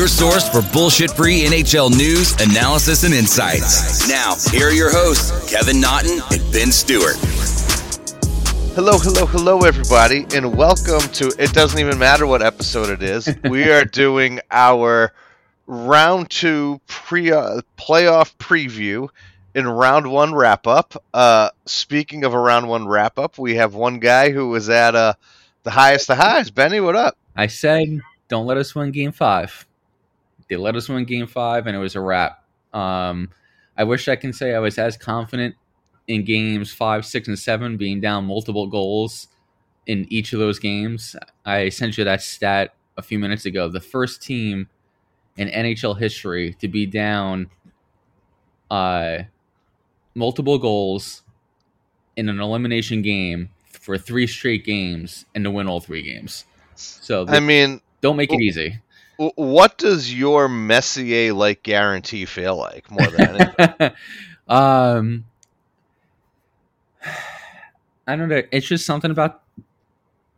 2, 5, and 10. Your source for bullshit free NHL news, analysis, and insights. Now, here are your hosts, Kevin Naughton and Ben Stewart. Hello, hello, hello, everybody, and welcome to It Doesn't Even Matter What episode it is. we are doing our round two pre uh, playoff preview in round one wrap up. Uh, speaking of a round one wrap up, we have one guy who was at uh, the highest of highs. Benny, what up? I said, don't let us win game five. They let us win game five, and it was a wrap. Um, I wish I can say I was as confident in games five, six, and seven, being down multiple goals in each of those games. I sent you that stat a few minutes ago. The first team in NHL history to be down uh, multiple goals in an elimination game for three straight games and to win all three games. So I mean, don't make it easy. What does your Messier like guarantee feel like more than anything? um, I don't know. It's just something about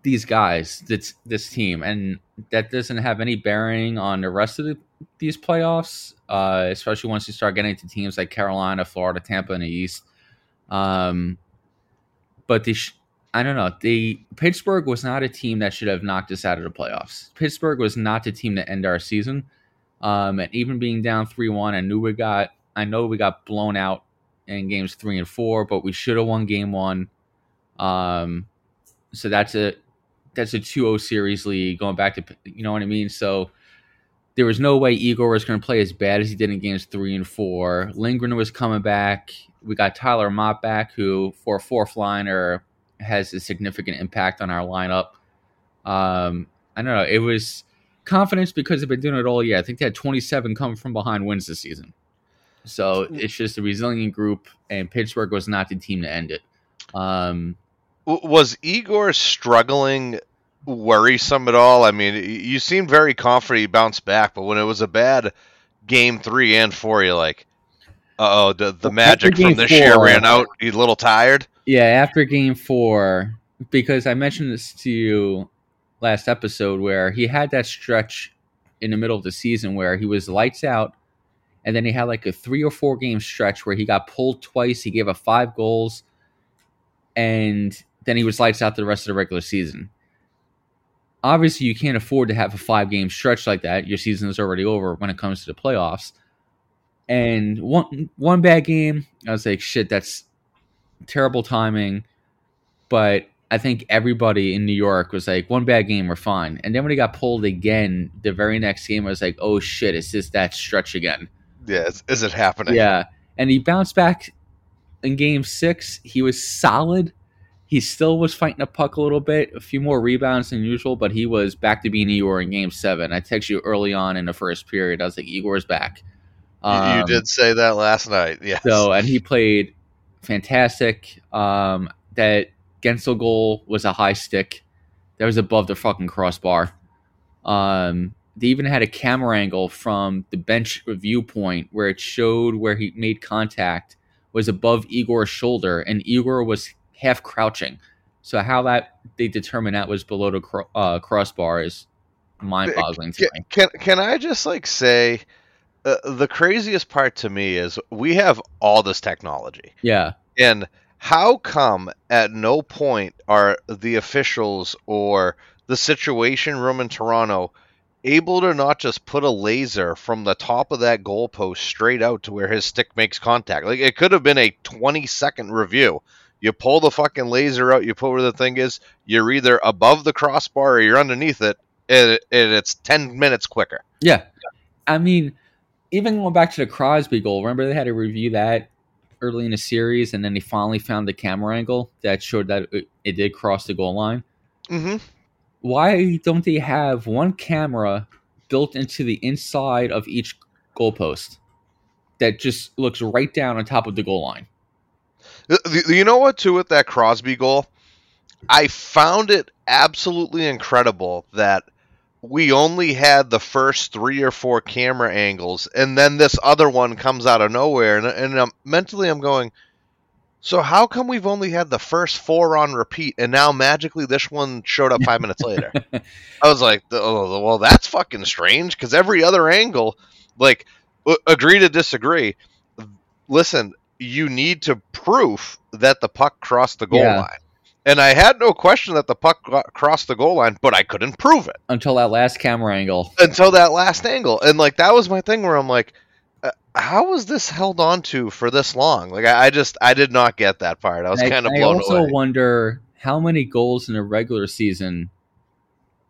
these guys, that's this team, and that doesn't have any bearing on the rest of the, these playoffs. Uh, especially once you start getting to teams like Carolina, Florida, Tampa in the East. Um, but the sh- I don't know. The Pittsburgh was not a team that should have knocked us out of the playoffs. Pittsburgh was not the team to end our season. Um, and even being down three one, I knew we got. I know we got blown out in games three and four, but we should have won game one. Um, so that's a that's a 2-0 series lead going back to you know what I mean. So there was no way Igor was going to play as bad as he did in games three and four. Lindgren was coming back. We got Tyler Motte back, who for a fourth liner has a significant impact on our lineup. Um, I don't know. It was confidence because they've been doing it all year. I think they had 27 come from behind wins this season. So it's just a resilient group, and Pittsburgh was not the team to end it. Um, was Igor struggling worrisome at all? I mean, you seemed very confident he bounced back, but when it was a bad game three and four, you're like, oh, the, the magic from this four, year ran out. He's a little tired. Yeah, after game four, because I mentioned this to you last episode where he had that stretch in the middle of the season where he was lights out and then he had like a three or four game stretch where he got pulled twice. He gave up five goals, and then he was lights out the rest of the regular season. Obviously, you can't afford to have a five game stretch like that. Your season is already over when it comes to the playoffs. And one one bad game, I was like, shit, that's terrible timing. But I think everybody in New York was like, one bad game, we're fine. And then when he got pulled again, the very next game, I was like, oh shit, is this that stretch again? Yeah, is, is it happening? Yeah, and he bounced back in Game Six. He was solid. He still was fighting a puck a little bit, a few more rebounds than usual, but he was back to being Igor in Game Seven. I texted you early on in the first period. I was like, Igor's back. Um, you did say that last night, yeah. So, and he played fantastic. Um, that Guentzel goal was a high stick. That was above the fucking crossbar. Um, they even had a camera angle from the bench viewpoint where it showed where he made contact was above Igor's shoulder, and Igor was half crouching. So how that they determined that was below the cro- uh, crossbar is mind-boggling to can, me. Can can I just like say, uh, the craziest part to me is we have all this technology. Yeah, and how come at no point are the officials or the situation room in Toronto able to not just put a laser from the top of that goalpost straight out to where his stick makes contact. Like it could have been a 20 second review. You pull the fucking laser out, you put where the thing is, you're either above the crossbar or you're underneath it, and, it's 10 minutes quicker. Yeah. I mean, even going back to the Crosby goal, remember they had to review that early in the series, and then they finally found the camera angle that showed that it, it did cross the goal line. Mm-hmm why don't they have one camera built into the inside of each goalpost that just looks right down on top of the goal line? You know what, too, with that Crosby goal? I found it absolutely incredible that we only had the first three or four camera angles, and then this other one comes out of nowhere. And, and um, mentally, I'm going, So how come we've only had the first four on repeat, and now magically this one showed up five minutes later? I was like, oh, well, that's fucking strange because every other angle, like, agree to disagree. Listen, you need to proof that the puck crossed the goal Yeah. line, and I had no question that the puck got- crossed the goal line, but I couldn't prove it Until that last camera angle. until that last angle, and like that was my thing where I'm like. uh, How was this held on to for this long? Like I, I just I did not get that part. I was kind of I also away. wonder how many goals in a regular season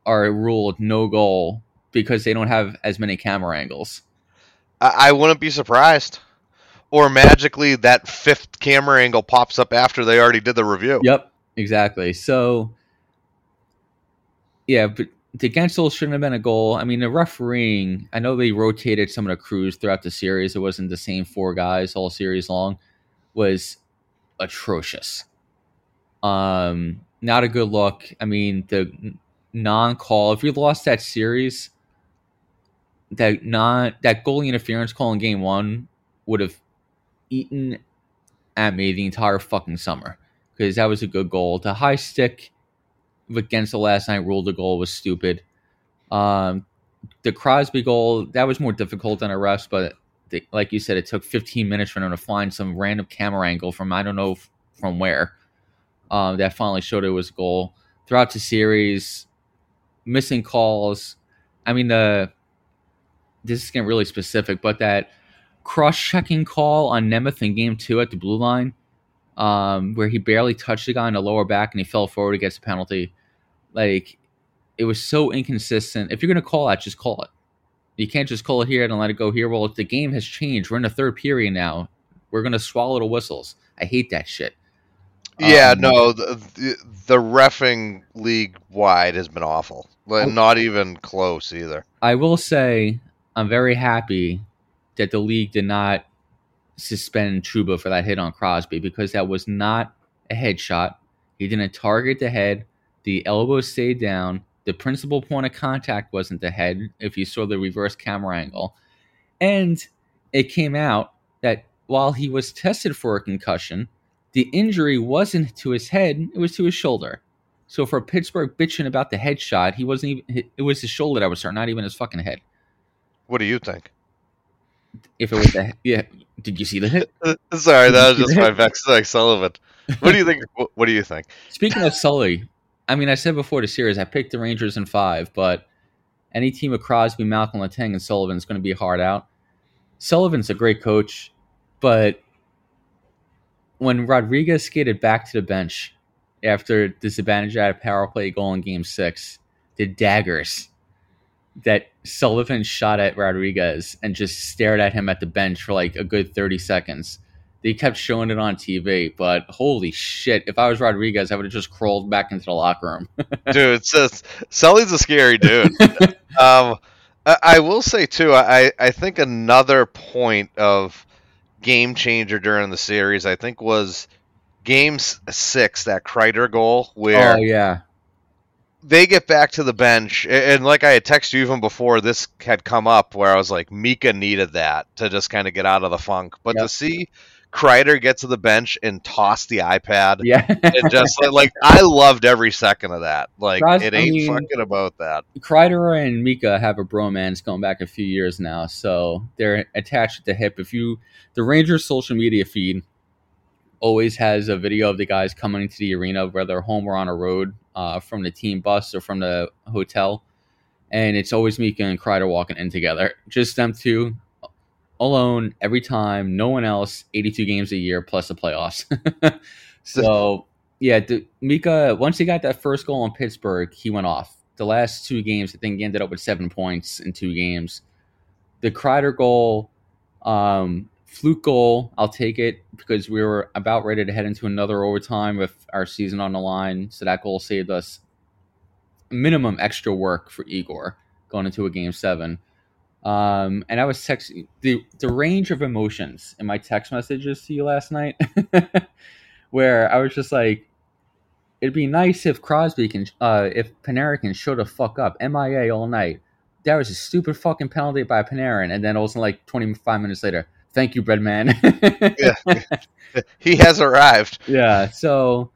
are ruled no goal because they don't have as many camera angles. I, I wouldn't be surprised. Or magically that fifth camera angle pops up after they already did the review. Yep, exactly. So, yeah, but the Guentzel shouldn't have been a goal. I mean, the refereeing, I know they rotated some of the crews throughout the series. It wasn't the same four guys all series long, was atrocious. Um, not a good look. I mean, the non call, if we lost that series, that non that goalie interference call in game one would have eaten at me the entire fucking summer because that was a good goal. The high stick against the last night ruled the goal was stupid. Um, the Crosby goal that was more difficult than a refs, but the, like you said, it took 15 minutes for them to find some random camera angle from I don't know f- from where um, that finally showed it was a goal. Throughout the series, missing calls. I mean the this is getting really specific, but that cross-checking call on Nemeth in Game Two at the blue line um, where he barely touched the guy in the lower back and he fell forward against a penalty. Like, it was so inconsistent. If you're going to call that, just call it. You can't just call it here and let it go here. Well, if the game has changed, we're in the third period now. We're going to swallow the whistles. I hate that shit. Yeah, Um, no, the, the the refing league wide has been awful. Like, Oh. not even close either. I will say I'm very happy that the league did not suspend Trouba for that hit on Crosby because that was not a headshot. He didn't target the head. The elbow stayed down. The principal point of contact wasn't the head, if you saw the reverse camera angle. And it came out that while he was tested for a concussion, the injury wasn't to his head, it was to his shoulder. So for Pittsburgh bitching about the headshot, he wasn't even it was his shoulder that was hurt, not even his fucking head. What do you think? If it was the yeah, did you see the hit? Sorry, that was just my vex like Sullivan. What do you think? What, do you think? Speaking of Sully, I mean, I said before the series, I picked the Rangers in five, but any team of Crosby, Malkin Letang, and Sullivan is going to be hard out. Sullivan's a great coach, but when Rodrigues skated back to the bench after the a power play goal in Game Six, the daggers that Sullivan shot at Rodrigues and just stared at him at the bench for like a good thirty seconds they kept showing it on TV, but holy shit! If I was Rodrigues, I would have just crawled back into the locker room. dude, it's just Sully's a scary dude. um, I, I will say too, I I think another point of game changer during the series, I think was game six, that Kreider goal where oh yeah, they get back to the bench, and like I had texted you even before this had come up, where I was like, Mika needed that to just kind of get out of the funk. But to see Kreider get to the bench and toss the iPad, yeah. and just like, I loved every second of that. Like it I ain't mean- fucking about that. Kreider and Mika have a bromance going back a few years now, so they're attached at the hip. If you, the Rangers' social media feed always has a video of the guys coming into the arena, whether home or on a road, uh, from the team bus or from the hotel, and it's always Mika and Kreider walking in together, just them two, alone every time, no one else. Eighty-two games a year plus the playoffs. so yeah, the, Mika once he got that first goal in Pittsburgh, he went off. The last two games, I think he ended up with seven points in two games. The Kreider goal, um, fluke goal, I'll take it because we were about ready to head into another overtime with our season on the line. So that goal saved us minimum extra work for Igor going into a game seven. Um, and I was texting the the range of emotions in my text messages to you last night, where I was just like, it'd be nice if Crosby can, uh, if Panarin can show the fuck up, MIA all night. That was a stupid fucking penalty by Panarin, and then also like 25 minutes later, Thank you, Breadman. yeah. he has arrived. Yeah. So,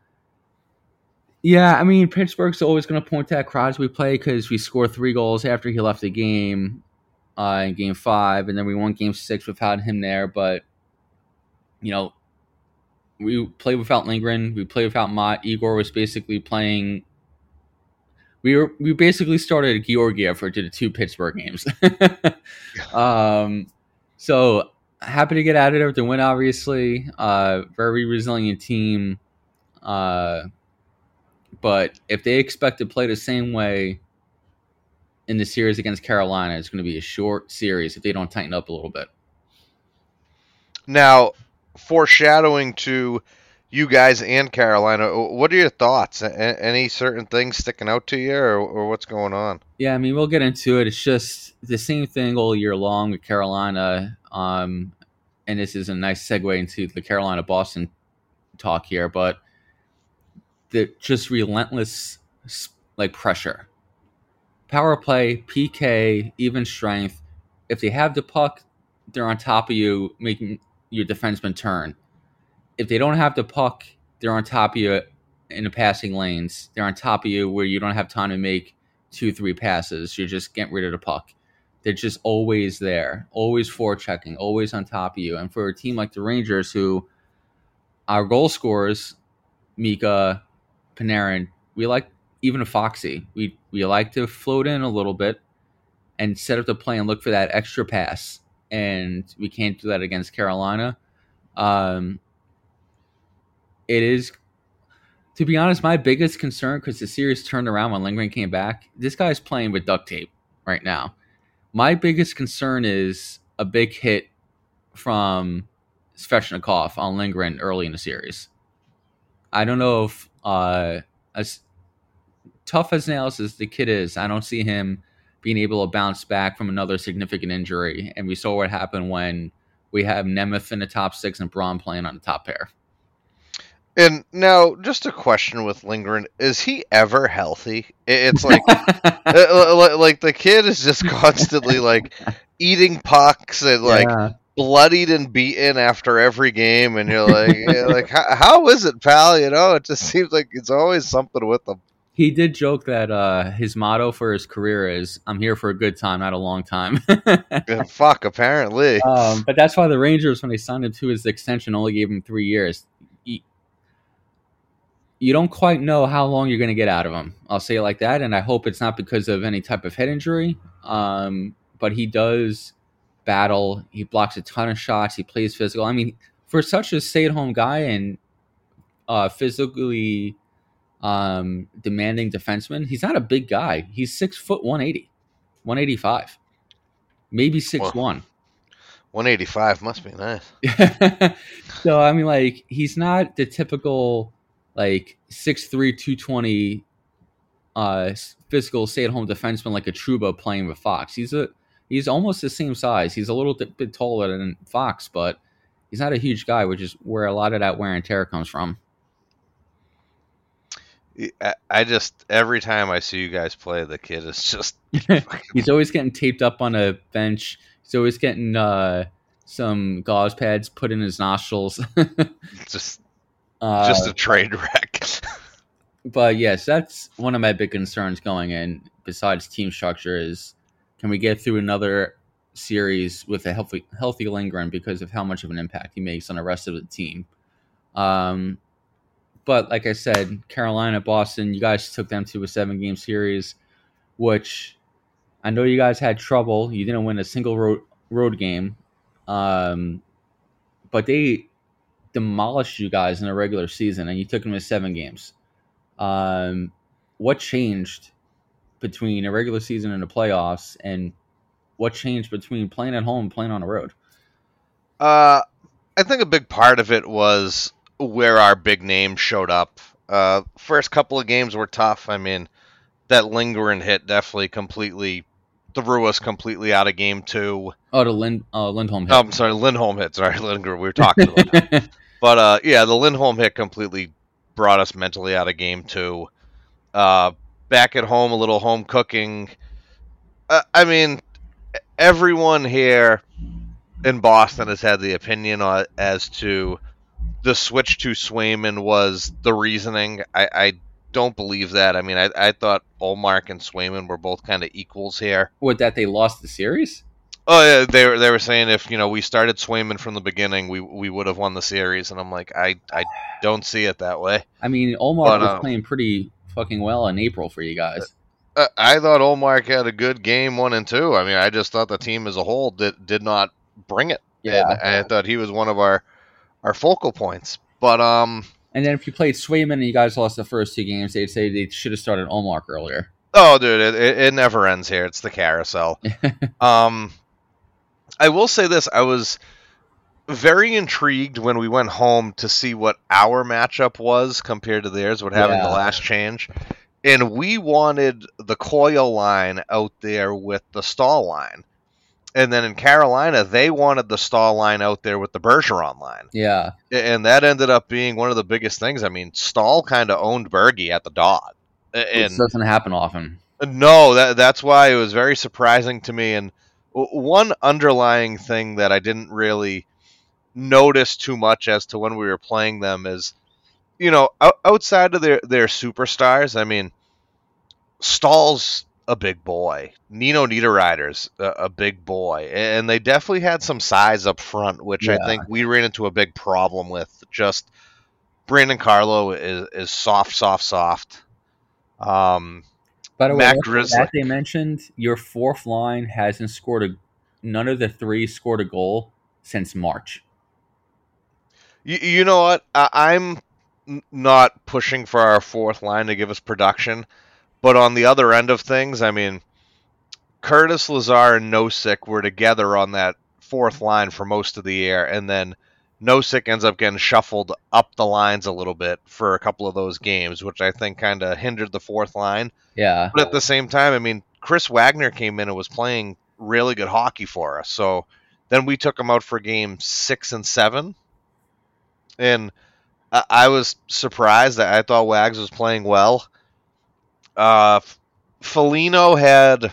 yeah, I mean, Pittsburgh's always going to point to that Crosby play because we scored three goals after he left the game uh, in game five, and then we won game six without him there. But, you know, we played without Lindgren. We played without Motte. Igor was basically playing. We were we basically started Georgiev for the two Pittsburgh games. um, so happy to get out of there with the win. Obviously, uh, very resilient team. Uh, but if they expect to play the same way in the series against Carolina, it's going to be a short series if they don't tighten up a little bit. Now, foreshadowing to you guys and Carolina, what are your thoughts? Any certain things sticking out to you, or, or what's going on? Yeah, I mean, we'll get into it. It's just the same thing all year long with Carolina. Um, and this is a nice segue into the Carolina Boston talk here, but the just relentless like pressure, power play, PK, even strength. If they have the puck, they're on top of you, making your defenseman turn. If they don't have the puck, they're on top of you in the passing lanes. They're on top of you where you don't have time to make two, three passes. You're just getting rid of the puck. They're just always there, always forechecking, always on top of you. And for a team like the Rangers, who our goal scorers, Mika, Panarin, we like even a Foxy. We we like to float in a little bit and set up the play and look for that extra pass. And we can't do that against Carolina. Um, it is, to be honest, my biggest concern because the series turned around when Lindgren came back. This guy's playing with duct tape right now. My biggest concern is a big hit from Svechnikov on Lindgren early in the series. I don't know if uh, as tough as nails as the kid is, I don't see him being able to bounce back from another significant injury. And we saw what happened when we have Nemeth in the top six and Braun playing on the top pair. And now, just a question with Lindgren: Is he ever healthy? It's like, uh, like the kid is just constantly like eating pucks and like yeah. bloodied and beaten after every game, and you're like, like how, how is it, pal? You know, it just seems like it's always something with him. He did joke that uh, his motto for his career is "I'm here for a good time, not a long time." yeah, fuck, apparently. Um, but that's why the Rangers, when they signed him to his extension, only gave him three years you don't quite know how long you're going to get out of him. I'll say it like that, and I hope it's not because of any type of head injury. Um, but he does battle. He blocks a ton of shots. He plays physical. I mean, for such a stay-at-home guy and uh, physically um, demanding defenseman, he's not a big guy. He's six foot one eighty, one eighty five, maybe six well, one. 185 must be nice. so I mean, like he's not the typical like 6'3", 220 uh, physical stay-at-home defenseman like a Trouba playing with Fox. He's a he's almost the same size. He's a little bit taller than Fox, but he's not a huge guy, which is where a lot of that wear and tear comes from. I just every time I see you guys play, the kid is just he's always getting taped up on a bench. He's always getting uh, some gauze pads put in his nostrils. just uh, Just a train wreck. but yes, that's one of my big concerns going in. Besides team structure, is can we get through another series with a healthy healthy Lindgren because of how much of an impact he makes on the rest of the team. Um, but like I said, Carolina, Boston, you guys took them to a seven game series, which I know you guys had trouble. You didn't win a single road road game, um, but they demolished you guys in a regular season, and you took them to seven games. Um, what changed between a regular season and the playoffs, and what changed between playing at home and playing on the road? Uh, I think a big part of it was where our big names showed up. Uh, first couple of games were tough. I mean, that Lindgren hit definitely completely threw us completely out of game two. Oh, the Lind, uh, Lindholm hit. Oh, I'm sorry, Lindholm hit. Sorry, Lindgren. We were talking about But uh, yeah, the Lindholm hit completely brought us mentally out of game two. Uh, back at home, a little home cooking. Uh, I mean, everyone here in Boston has had the opinion on, as to the switch to Swayman was the reasoning. I, I don't believe that. I mean, I, I thought Ullmark and Swayman were both kind of equals here. What that they lost the series? Oh yeah, they were they were saying if you know we started Swayman from the beginning, we we would have won the series, and I'm like, I I don't see it that way. I mean, Ullmark but, was uh, playing pretty fucking well in April for you guys. Uh, I thought Ullmark had a good game one and two. I mean, I just thought the team as a whole did did not bring it. Yeah, and I thought he was one of our our focal points. But um, and then if you played Swayman and you guys lost the first two games, they'd say they should have started Ullmark earlier. Oh, dude, it, it, it never ends here. It's the carousel. um, I will say this: I was very intrigued when we went home to see what our matchup was compared to theirs, what having yeah. the last change. And we wanted the Coyle line out there with the Staal line. And then in Carolina, they wanted the Staal line out there with the Bergeron line. Yeah. And that ended up being one of the biggest things. I mean, Staal kind of owned Bergie at the dot. And it doesn't happen often. No, that that's why it was very surprising to me. And one underlying thing that I didn't really notice too much as to when we were playing them is, you know, outside of their their superstars. I mean, Staal's a big boy. Nino Niederreiter's a, a, big boy, and they definitely had some size up front, which yeah. I think we ran into a big problem with. Just Brandon Carlo is is soft, soft, soft. Um, By the way, that they mentioned, your fourth line hasn't scored a. None of the three scored a goal since March. You, you know what? I, I'm not pushing for our fourth line to give us production. But on the other end of things, I mean, Curtis Lazar and Nosek were together on that fourth line for most of the year, and then Nosek ends up getting shuffled up the lines a little bit for a couple of those games, which I think kind of hindered the fourth line. Yeah. But at the same time, I mean, Chris Wagner came in and was playing really good hockey for us. So then we took him out for game six and seven. And I was surprised that I thought Wags was playing well. Uh, Foligno had.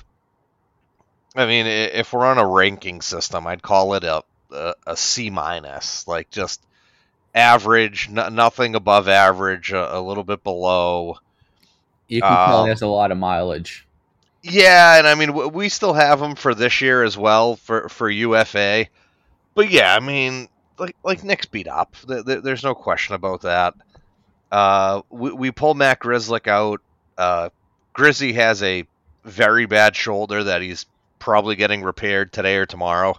I mean, if we're on a ranking system, I'd call it a a, a C minus, like just average, n- nothing above average, a, a, little bit below. You can um, tell he has a lot of mileage. Yeah, and I mean, we still have him for this year as well for for UFA. But yeah, I mean, like like Nick's beat up. There's no question about that. Uh, we, we pull Matt Grzelcyk out uh, Grizzy has a very bad shoulder that he's probably getting repaired today or tomorrow.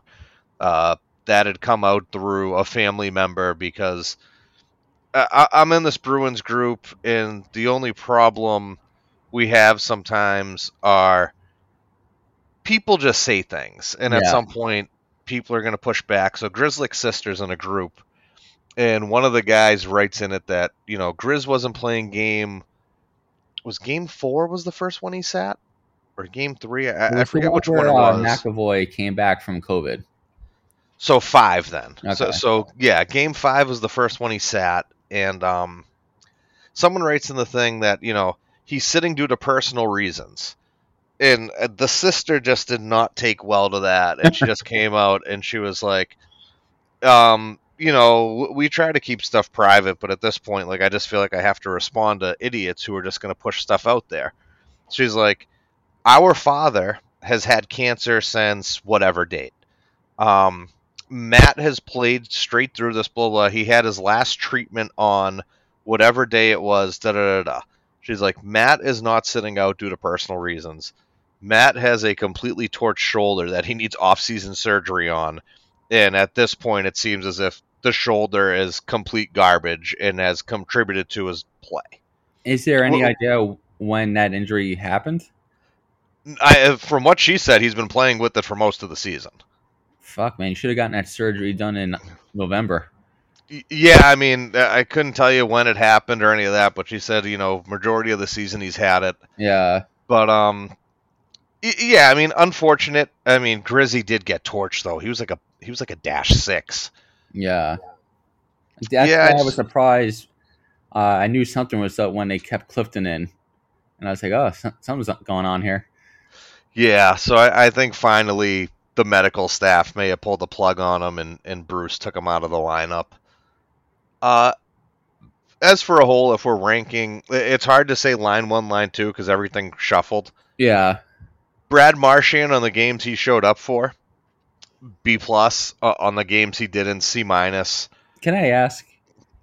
Uh, that had come out through a family member because I, I'm in this Bruins group, and the only problem we have sometimes are people just say things, and at some point, people are going to push back. So Grzelcyk sisters in a group, and one of the guys writes in it that you know Grizz wasn't playing game was game four was the first one he sat, or game three? I, I forget which one it uh, was. McAvoy came back from COVID. So five then. Okay. So, so yeah, game five was the first one he sat, and um, someone writes in the thing that you know he's sitting due to personal reasons, and uh, the sister just did not take well to that, and she just came out and she was like, um, you know, we try to keep stuff private, but at this point, like, I just feel like I have to respond to idiots who are just going to push stuff out there. She's like, our father has had cancer since whatever date. Um, Matt has played straight through this, blah, blah. He had his last treatment on whatever day it was, da, da, da, da. She's like, Matt is not sitting out due to personal reasons. Matt has a completely torched shoulder that he needs off-season surgery on and at this point, it seems as if the shoulder is complete garbage and has contributed to his play. Is there any well, idea when that injury happened? I, from what she said, he's been playing with it for most of the season. Fuck, man, you should have gotten that surgery done in November. Yeah, I mean, I couldn't tell you when it happened or any of that, but she said, you know, majority of the season he's had it. Yeah. But um, yeah, I mean, unfortunate. I mean, Grizzy did get torched though. He was like a he was like a dash six. Yeah, that's yeah, why I was surprised. Uh, I knew something was up when they kept Clifton in, and I was like, "Oh, something's going on here." Yeah, so I, I think finally the medical staff may have pulled the plug on him, and and Bruce took him out of the lineup. Uh, as for a whole, if we're ranking, it's hard to say line one, line two because everything shuffled. Yeah. Brad Marchand on the games he showed up for, B plus uh, on the games he did in C minus. Can I ask?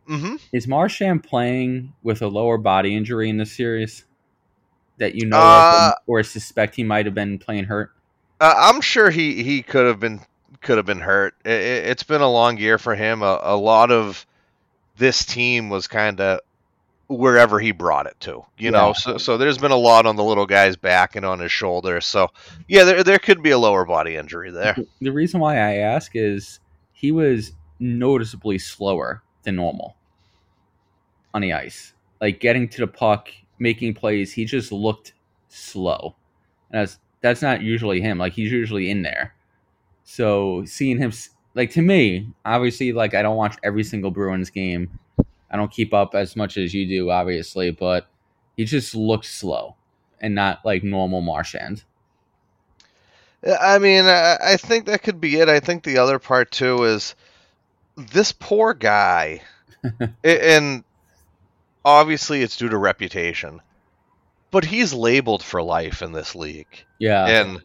Mm-hmm. Is Marchand playing with a lower body injury in this series that you know Uh, of, or suspect he might have been playing hurt? Uh, I'm sure he, he could have been could have been hurt. It, it's been a long year for him. A, a lot of this team was kind of wherever he brought it to, you know. So so there's been a lot on the little guy's back and on his shoulder. So yeah, there there could be a lower body injury there. The reason why I ask is he was noticeably slower than normal on the ice. Like getting to the puck, making plays, he just looked slow. And that's that's not usually him. Like he's usually in there. So seeing him like to me, obviously like I don't watch every single Bruins game. I don't keep up as much as you do obviously, but he just looks slow and not like normal Marchand. I mean, I, I think that could be it. I think the other part too is this poor guy, and obviously it's due to reputation, but he's labeled for life in this league, Yeah. and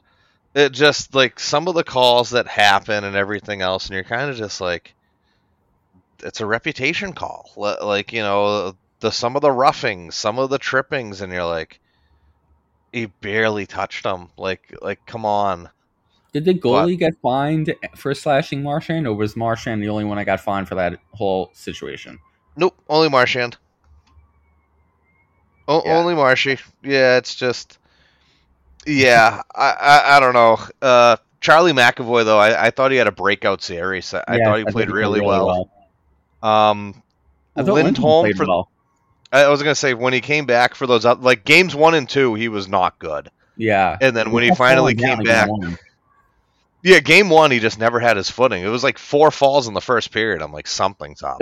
it just like some of the calls that happen and everything else, and you're kind of just like, it's a reputation call, like you know the some of the roughings, some of the trippings, and you're like. He barely touched him. Like, like, come on. Did the goalie get fined for slashing Marchand, or was Marchand the only one that got fined for that whole situation? Nope, only Marchand. O- Yeah. Only Marshy. Yeah, it's just. Yeah, I, I I don't know. Uh, Charlie McAvoy though, I, I thought he had a breakout series. I, I thought he played really, well. well. Um, Lindholm for well. I was gonna say when he came back for those like games one and two, he was not good, Yeah. and then when he finally came back, yeah, game one he just never had his footing. It was like four falls in the first period. I'm like something's up.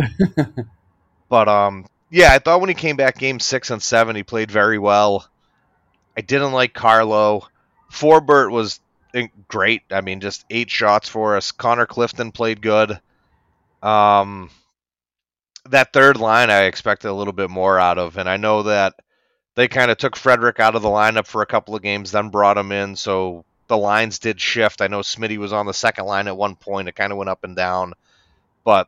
but um, yeah, I thought when he came back game six and seven, he played very well. I didn't like Carlo. Forbort was great. I mean, just eight shots for us. Connor Clifton played good. Um, that third line I expected a little bit more out of, and I know that they kind of took Frederic out of the lineup for a couple of games, then brought him in, so the lines did shift. I know Smitty was on the second line at one point. It kind of went up and down, but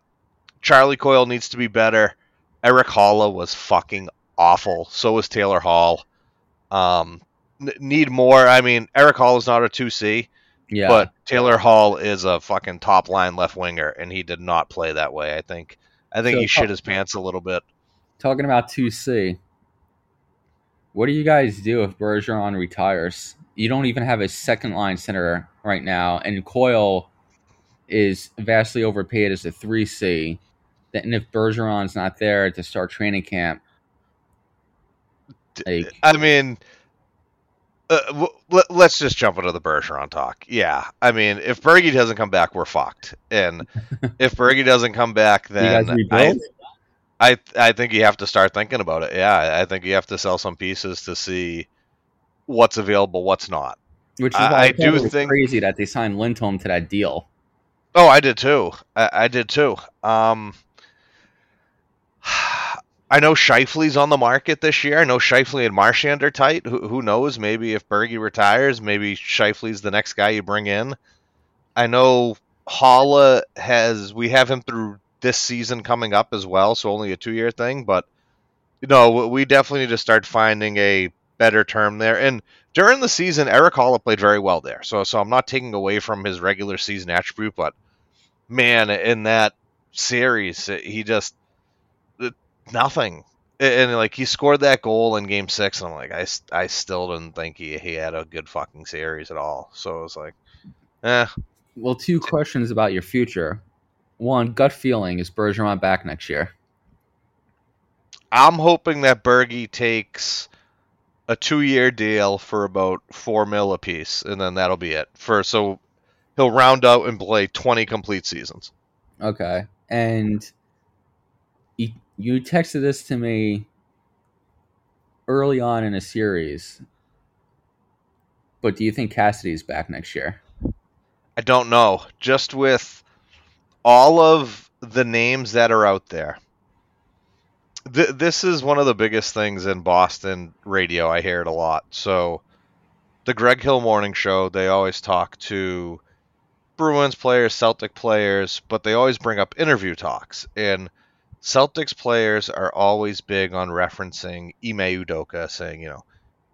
Charlie Coyle needs to be better. Erik Haula was fucking awful. So was Taylor Hall. Um, n- need more. I mean, Erik Haula is not a two C, Yeah. but Taylor Hall is a fucking top line left winger, and he did not play that way. I think. I think So he shit his pants a little bit. Talking about 2C, what do you guys do if Bergeron retires? You don't even have a second line center right now, and Coyle is vastly overpaid as a 3C. Then if Bergeron's not there to start training camp, like, I mean, uh, w- let, let's just jump into the Bergeron talk. Yeah, I mean, if Bergie doesn't come back, we're fucked. And if Bergie doesn't come back, then I. I I think you have to start thinking about it. Yeah, I think you have to sell some pieces to see what's available, what's not. Which is I- why I, do think- crazy that they signed Lindholm to that deal. Oh, I did too. I, I did too. Um, I know Scheifele's on the market this year. I know Scheifele and Marchand are tight. Who, who knows? Maybe if Bergie retires, maybe Scheifele's the next guy you bring in. I know Haula has. We have him through this season coming up as well, so only a two-year thing. But you know, we definitely need to start finding a better term there. And during the season, Erik Haula played very well there. So, so I'm not taking away from his regular season attribute, but man, in that series, he just nothing. And like he scored that goal in Game Six, and I'm like, I, I still didn't think he, he had a good fucking series at all. So it was like, eh, Well, two questions about your future. One, gut feeling is Bergeron back next year? I'm hoping that Bergie takes a two year deal for about four mil a piece, and then that'll be it. For so he'll round out and play 20 complete seasons. Okay. And you, texted this to me early on in a series. But do you think Cassidy's back next year? I don't know. Just with all of the names that are out there. Th- this is one of the biggest things in Boston radio. I hear it a lot. So, the Greg Hill Morning Show, they always talk to Bruins players, Celtic players, but they always bring up interview talks. And Celtics players are always big on referencing Ime Udoka, saying, you know,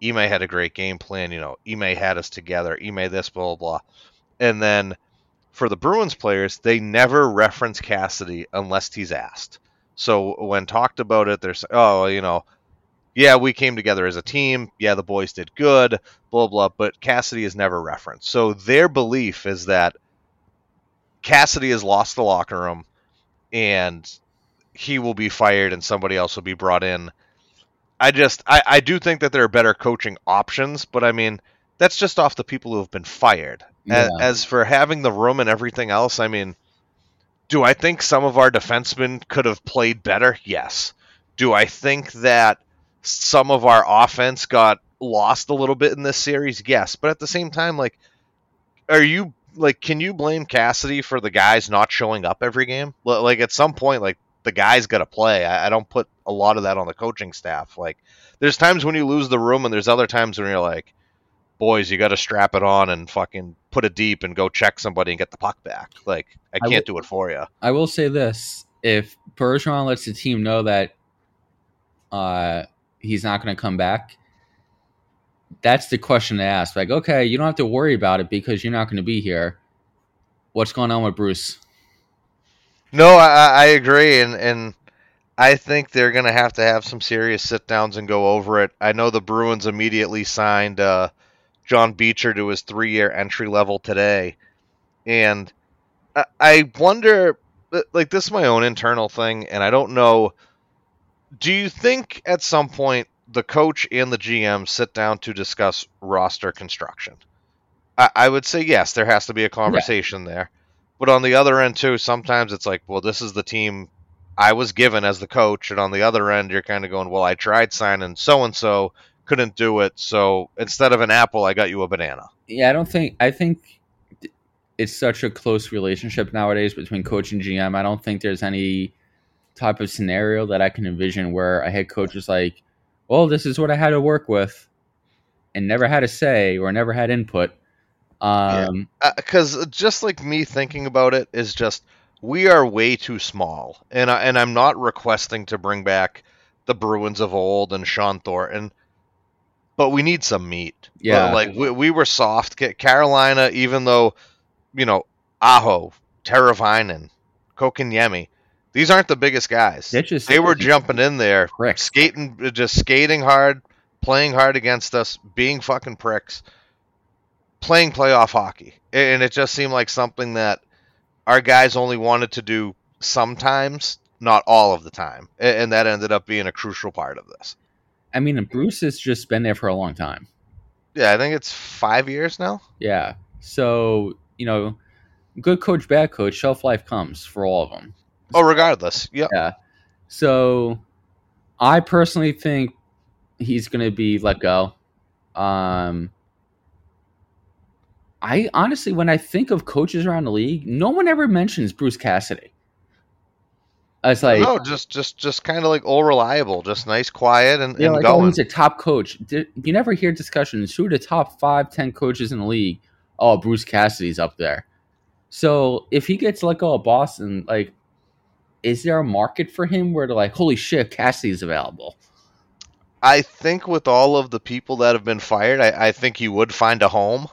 Ime had a great game plan. You know, Ime had us together. Ime this, blah, blah, blah. And then for the Bruins players, they never reference Cassidy unless he's asked. So when talked about it, there's, oh, you know, yeah, we came together as a team. Yeah, the boys did good, blah, blah. But Cassidy is never referenced. So their belief is that Cassidy has lost the locker room and he will be fired and somebody else will be brought in. I just I, I do think that there are better coaching options, but I mean that's just off the people who have been fired. Yeah. As, as for having the room and everything else, I mean, do I think some of our defensemen could have played better? Yes. Do I think that some of our offense got lost a little bit in this series? Yes. But at the same time, like, are you like, can you blame Cassidy for the guys not showing up every game? Like, at some point, like, the guy's got to play. I, I don't put a lot of that on the coaching staff. Like, there's times when you lose the room, and there's other times when you're like, boys, you got to strap it on and fucking put it deep and go check somebody and get the puck back. Like, I I can't do it for you. I will say this: if Bergeron lets the team know that uh, he's not going to come back, that's the question to ask. Like, okay, you don't have to worry about it because you're not going to be here. What's going on with Bruce? No, I, I agree, and and I think they're gonna have to have some serious sit downs and go over it. I know the Bruins immediately signed uh, John Beecher to his three year entry level today, and I, I wonder, like this is my own internal thing, and I don't know. Do you think at some point the coach and the GM sit down to discuss roster construction? I, I would say yes. There has to be a conversation there. But on the other end too, sometimes it's like, well, this is the team I was given as the coach, and on the other end, you're kind of going, well, I tried signing so and so, couldn't do it, so instead of an apple, I got you a banana. Yeah, I don't think. I think it's such a close relationship nowadays between coach and GM. I don't think there's any type of scenario that I can envision where a head coach is like, "Well, this is what I had to work with," and never had a say or never had input. Um, Because Uh, just like me thinking about it is just we are way too small, and I, and I'm not requesting to bring back the Bruins of old and Shawn Thornton, but we need some meat. Yeah. But, like we, we were soft. Ca- Carolina, even though you know Aho, Teravainen, Kotkaniemi, these aren't the biggest guys. They just- they were jumping in there, Pricks. skating, just skating hard, playing hard against us, being fucking pricks, playing playoff hockey, and it just seemed like something that our guys only wanted to do sometimes, not all of the time, and that ended up being a crucial part of this. I mean, Bruce has just been there for a long time. Yeah, I think it's five years now. Yeah. So, you know, good coach, bad coach, shelf life comes for all of them. Oh, regardless, yeah, Yeah. So, I personally think he's going to be let go. Um, I honestly, when I think of coaches around the league, no one ever mentions Bruce Cassidy. It's like, no, just just just kind of like all reliable, just nice, quiet, and, yeah, and like, oh, going. he's a top coach. You never hear discussions. Who are the top five, ten coaches in the league? Oh, Bruce Cassidy's up there. So if he gets let go of Boston, like, is there a market for him where they're like, holy shit, Cassidy's available? I think with all of the people that have been fired, I, I think he would find a home.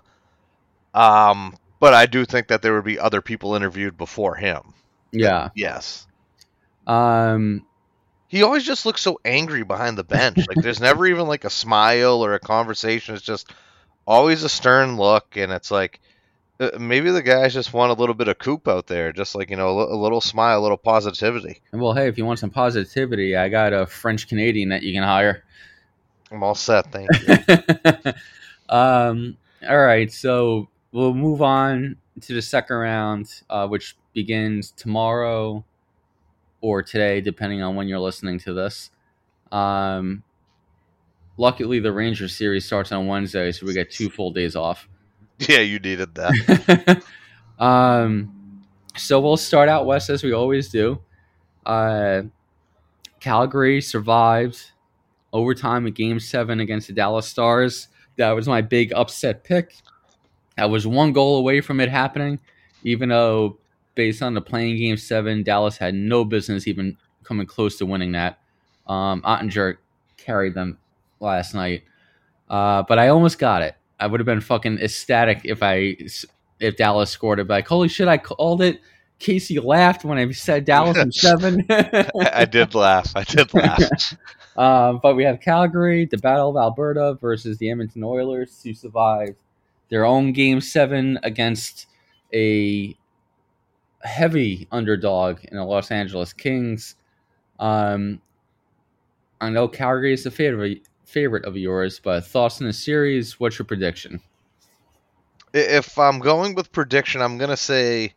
Um, but I do think that there would be other people interviewed before him. Yeah. Yes. Um. He always just looks so angry behind the bench. Like there's never even like a smile or a conversation. It's just always a stern look, and it's like uh, maybe the guys just want a little bit of coop out there, just like you know, a, a little smile, a little positivity. Well, hey, if you want some positivity, I got a French Canadian that you can hire. I'm all set, thank you. um. All right. So we'll move on to the second round, uh, which begins tomorrow or today, depending on when you're listening to this. Um, luckily, the Rangers series starts on Wednesday, so we get two full days off. yeah, you needed that. Um, so we'll start out west as we always do. Uh, Calgary survived overtime in Game Seven against the Dallas Stars. That was my big upset pick. I was one goal away from it happening, even though based on the playing Game Seven, Dallas had no business even coming close to winning that. Um, Oettinger carried them last night, uh, but I almost got it. I would have been fucking ecstatic if I if Dallas scored it. Like, holy shit, I called it. Casey laughed when I said Dallas in seven. I did laugh. I did laugh. um, but we have Calgary, the Battle of Alberta versus the Edmonton Oilers, who survived their own game seven against a heavy underdog in the Los Angeles Kings. Um, I know Calgary is a favorite favorite of yours, but thoughts in the series? What's your prediction? If I'm going with prediction, I'm gonna say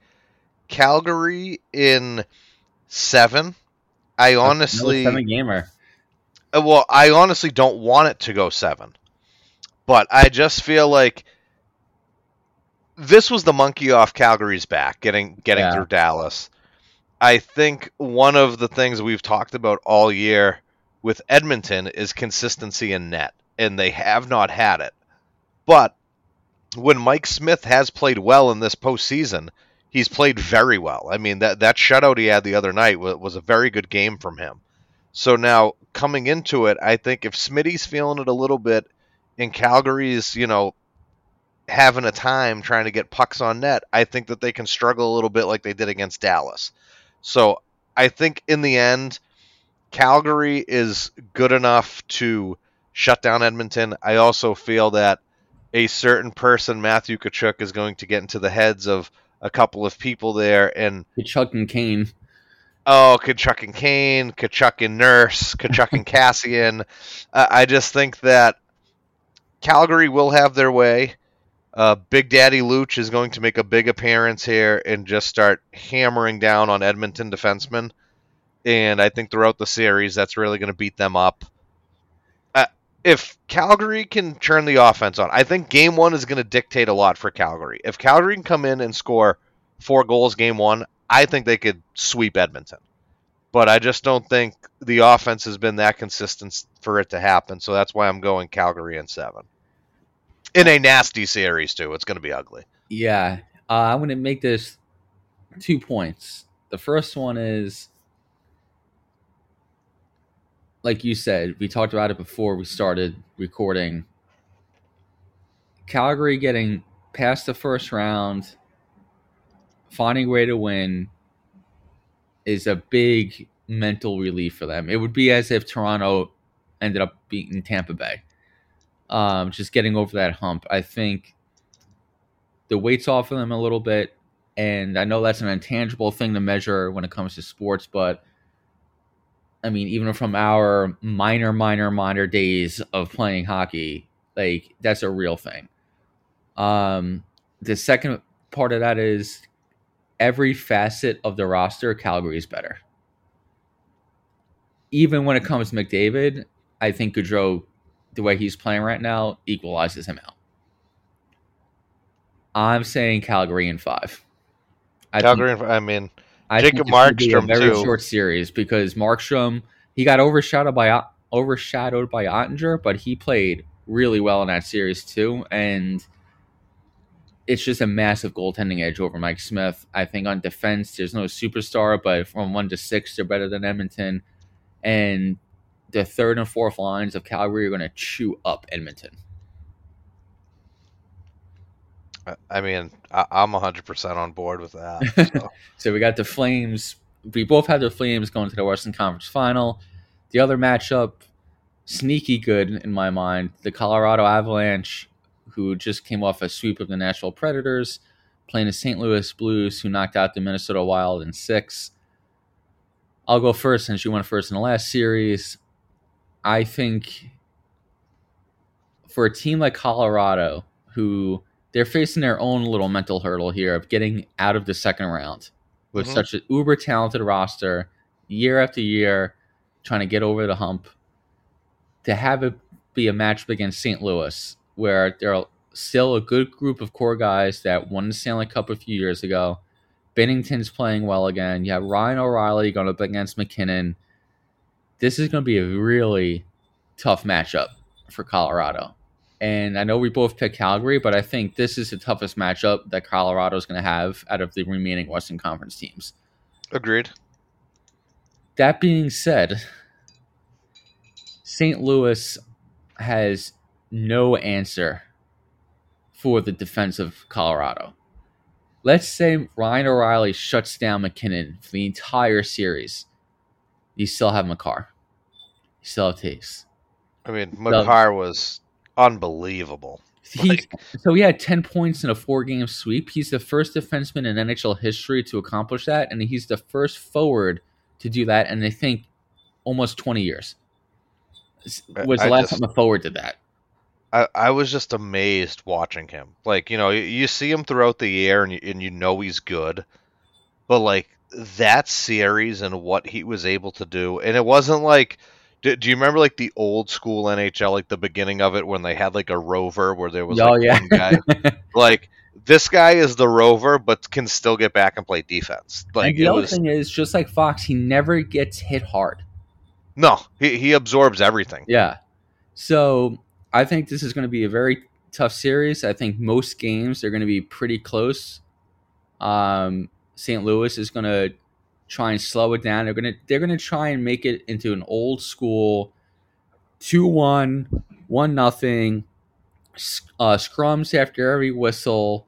Calgary in seven. I honestly seven gamer. Uh, well, I honestly don't want it to go seven, but I just feel like this was the monkey off Calgary's back, getting getting yeah. through Dallas. I think one of the things we've talked about all year with Edmonton is consistency in net, and they have not had it. But when Mike Smith has played well in this postseason, he's played very well. I mean that that shutout he had the other night was, was a very good game from him. So now coming into it, I think if Smitty's feeling it a little bit, and Calgary's you know having a time trying to get pucks on net, I think that they can struggle a little bit like they did against Dallas. So I think in the end, Calgary is good enough to shut down Edmonton. I also feel that a certain person, Matthew Tkachuk, is going to get into the heads of a couple of people there. And Tkachuk and Kane. Oh, Tkachuk and Kane, Tkachuk and Nurse, Tkachuk and Kassian. Uh, I just think that Calgary will have their way. Uh, Big Daddy Luch is going to make a big appearance here and just start hammering down on Edmonton defensemen. And I think throughout the series, that's really going to beat them up if Calgary can turn the offense on, I think game one is going to dictate a lot for Calgary. If Calgary can come in and score four goals game one, I think they could sweep Edmonton. But I just don't think the offense has been that consistent for it to happen. So that's why I'm going Calgary in seven. In a nasty series, too. It's going to be ugly. Yeah. Uh, I'm going to make this two points. The first one is like you said, we talked about it before we started recording. Calgary getting past the first round, finding a way to win is a big mental relief for them. It would be as if Toronto ended up beating Tampa Bay. Um, just getting over that hump. I think the weight's off of them a little bit. And I know that's an intangible thing to measure when it comes to sports, but I mean, even from our minor, minor, minor days of playing hockey, like that's a real thing. Um, the second part of that is every facet of the roster, Calgary is better. Even when it comes to McDavid, I think Gaudreau, the way he's playing right now, equalizes him out. I'm saying Calgary in five. I Calgary, think, I mean, I Jacob Markstrom a very too. short series because Markstrom he got overshadowed by overshadowed by Oettinger, but he played really well in that series too, and it's just a massive goaltending edge over Mike Smith. I think on defense, there's no superstar, but from one to six, they're better than Edmonton, and the third and fourth lines of Calgary are going to chew up Edmonton. I mean, I, am 100% on board with that. So. so. we got the Flames. We both had the Flames going to the Western Conference Final. The other matchup, sneaky good in my mind, the Colorado Avalanche, who just came off a sweep of the Nashville Predators, playing the St. Louis Blues, who knocked out the Minnesota Wild in six. I'll go first since you went first in the last series. I think for a team like Colorado, who they're facing their own little mental hurdle here of getting out of the second round with mm-hmm. such an uber talented roster year after year, trying to get over the hump. To have it be a matchup against St. Louis, where they're still a good group of core guys that won the Stanley Cup a few years ago. Binnington's playing well again. You have Ryan O'Reilly going up against MacKinnon. This is going to be a really tough matchup for Colorado. And I know we both picked Calgary, but I think this is the toughest matchup that Colorado is going to have out of the remaining Western Conference teams. Agreed. That being said, St. Louis has no answer for the defense of Colorado. Let's say Ryan O'Reilly shuts down MacKinnon for the entire series. You still have Makar. You still have Toews. I mean, Makar was unbelievable. He, like, so he had 10 points in a four game sweep. He's the first defenseman in NHL history to accomplish that, and he's the first forward to do that and I think almost 20 years. Was the I last just, time a forward did that. I, I was just amazed watching him. Like, you know, you, you see him throughout the year and you, and you know he's good. But, like, that series and what he was able to do, and it wasn't like. Do, do you remember like the old school NHL, like the beginning of it when they had like a rover where there was oh, like yeah. one guy? like this guy is the rover, but can still get back and play defense. Like and the other was, thing is, just like Fox, he never gets hit hard. No, he he absorbs everything. Yeah. So I think this is going to be a very tough series. I think most games are going to be pretty close. Um, St. Louis is going to try and slow it down. They're going to they're going to try and make it into an old school 2-1, 1 nothing uh, scrums after every whistle,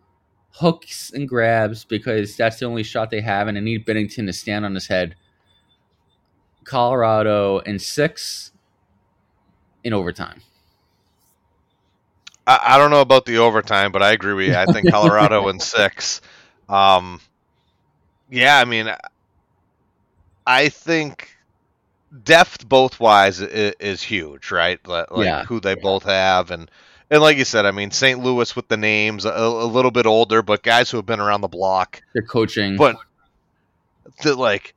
hooks and grabs because that's the only shot they have, and they need Binnington to stand on his head. Colorado in six in overtime. I, I don't know about the overtime, but I agree with you. I think Colorado in six. Um, yeah, I mean, I think depth both wise is, is huge, right? Like yeah. who they yeah. both have, and and like you said, I mean, St. Louis with the names a, a, little bit older, but guys who have been around the block. They're coaching, but the like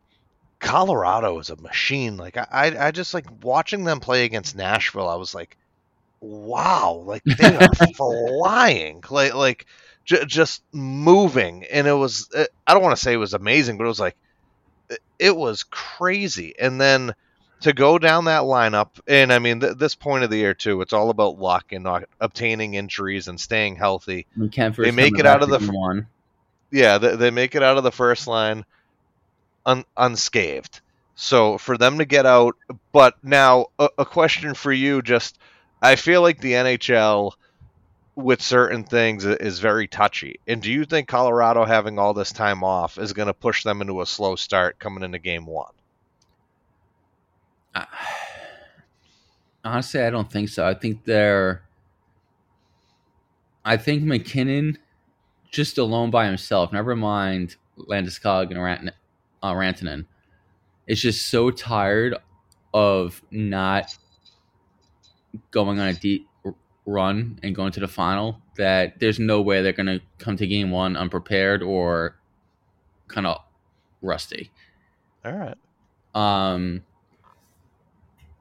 Colorado is a machine. Like I, I just like watching them play against Nashville. I was like, wow, like they are flying, like like j- just moving, and it was. It, I don't want to say it was amazing, but it was like it, it was crazy. And then to go down that lineup, and I mean, th- this point of the year too, it's all about luck and not obtaining injuries and staying healthy. They make it out of the one. Yeah, they, they, make it out of the first line un- unscathed. So for them to get out, but now a, a question for you, just I feel like the NHL with certain things is very touchy. And do you think Colorado having all this time off is going to push them into a slow start coming into game one? Uh, honestly, I don't think so. I think they're. I think MacKinnon, just alone by himself, never mind Landeskog and Rant- uh, Rantanen, is just so tired of not going on a deep run and going to the final that there's no way they're going to come to game one unprepared or kind of rusty. All right. Um,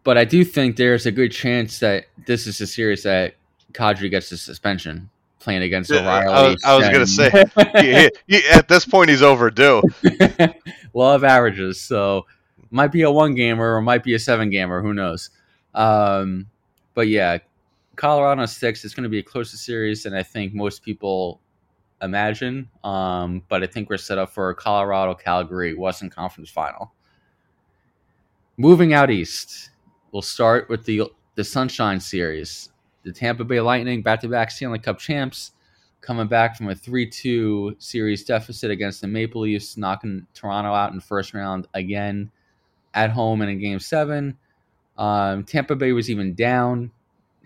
but I do think there's a good chance that this is a series that Kadri gets a suspension playing against O'Reilly. I was, was going to say, he, he, at this point, he's overdue. Of averages. So might be a one gamer or might be a seven gamer. Who knows? Um, but yeah, Colorado six is going to be a closer series than I think most people imagine. Um, but I think we're set up for a Colorado Calgary Western Conference final. Moving out east, we'll start with the the Sunshine Series. The Tampa Bay Lightning, back to back Stanley Cup champs, coming back from a 3 2 series deficit against the Maple Leafs, knocking Toronto out in first round again at home and in game seven. Um, Tampa Bay was even down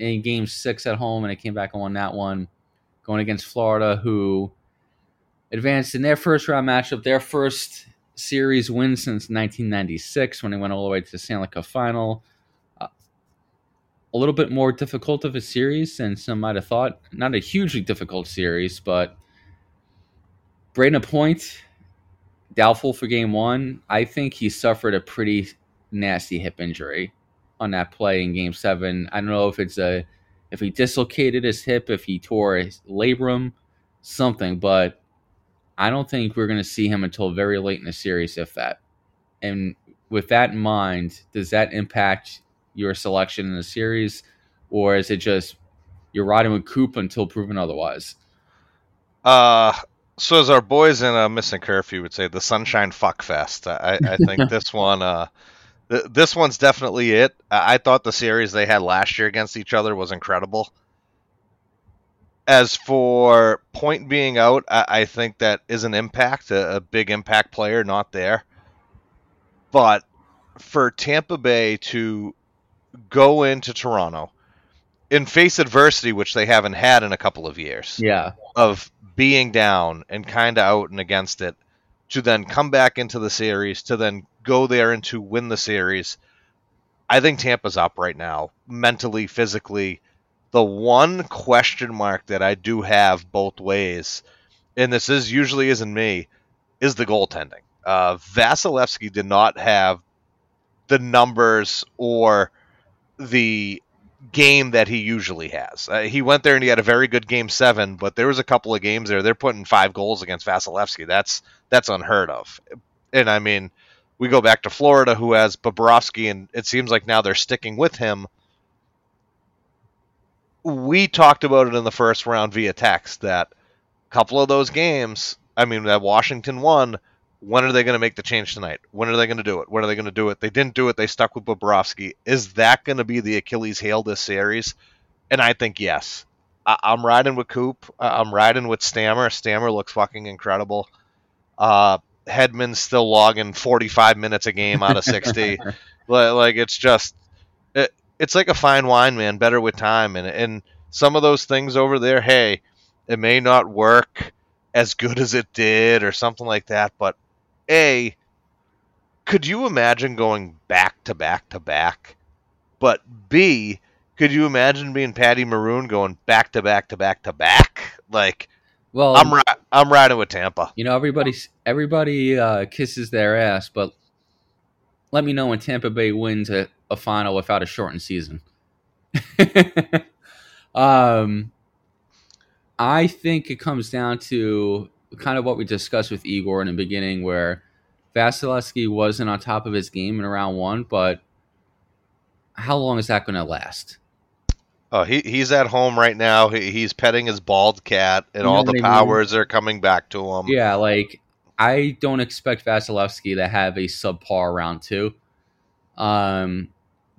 in game six at home, and they came back and won that one. Going against Florida, who advanced in their first round matchup, their first series win since 1996 when they went all the way to the Stanley Cup final. Uh, a little bit more difficult of a series than some might have thought. Not a hugely difficult series, but Brayden Point, doubtful for game one. I think he suffered a pretty nasty hip injury on that play in game seven. I don't know if it's a if he dislocated his hip, if he tore his labrum, something. But I don't think we're going to see him until very late in the series, if that. And with that in mind, does that impact your selection in the series, or is it just you're riding with Coop until proven otherwise? Uh, so as our boys in a missing curfew would say, the Sunshine Fuck Fest. I, I think this one, uh, th- this one's definitely it. I-, I thought the series they had last year against each other was incredible. As for point being out, I, I think that is an impact, a, a big impact player, not there. But for Tampa Bay to go into Toronto and face adversity, which they haven't had in a couple of years. Yeah. Of being down and kind of out and against it, to then come back into the series, to then go there and to win the series. I think Tampa's up right now, mentally, physically. The one question mark that I do have both ways, and this is usually isn't me, is the goaltending. Uh, Vasilevskiy did not have the numbers or the game that he usually has. Uh, he went there and he had a very good game seven, but there was a couple of games there they're putting five goals against Vasilevskiy. That's that's unheard of. And I mean, we go back to Florida, who has Bobrovsky, and it seems like now they're sticking with him. We talked about it in the first round via text that a couple of those games, I mean, that Washington won when are they going to make the change tonight? When are they going to do it? When are they going to do it? They didn't do it. They stuck with Bobrovsky. Is that going to be the Achilles heel this series? And I think yes. I- am riding with Coop. I'm riding with Stammer. Stammer looks fucking incredible. Uh, Hedman's still logging 45 minutes a game out of 60. like it's just, it, it's like a fine wine, man. Better with time, and and some of those things over there. Hey, it may not work as good as it did or something like that, but a, could you imagine going back to back to back? But B, could you imagine being Patty Maroon going back to back to back to back? Like, well, I'm ri- I'm riding with Tampa. You know, everybody everybody uh, kisses their ass, but let me know when Tampa Bay wins a, a final without a shortened season. um, I think it comes down to kind of what we discussed with Igor in the beginning, where Vasilevskiy wasn't on top of his game in round one, but how long is that going to last? Oh, he he's at home right now. He, he's petting his bald cat, and you all the powers are coming back to him. Yeah, like I don't expect Vasilevskiy to have a subpar round two. Um,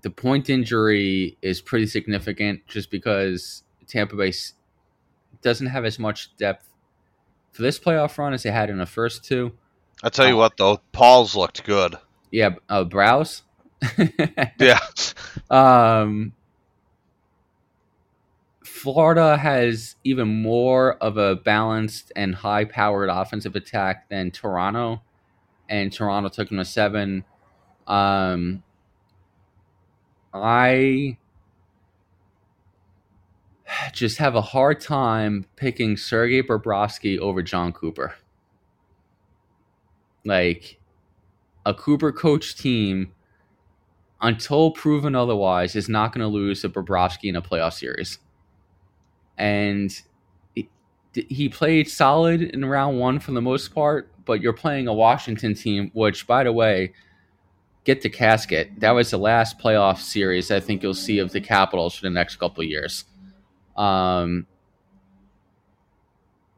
the point injury is pretty significant, just because Tampa Bay doesn't have as much depth for this playoff run as they had in the first two. I tell you what, though, Paul's looked good. Yeah, uh, Browse. yeah. Um, Florida has even more of a balanced and high-powered offensive attack than Toronto, and Toronto took them to seven. Um, I just have a hard time picking Sergei Bobrovsky over John Cooper. Like a Cooper coach team, until proven otherwise, is not going to lose to Bobrovsky in a playoff series. And he played solid in round one for the most part, but you're playing a Washington team, which, by the way, get the casket. That was the last playoff series I think you'll see of the Capitals for the next couple years. Um,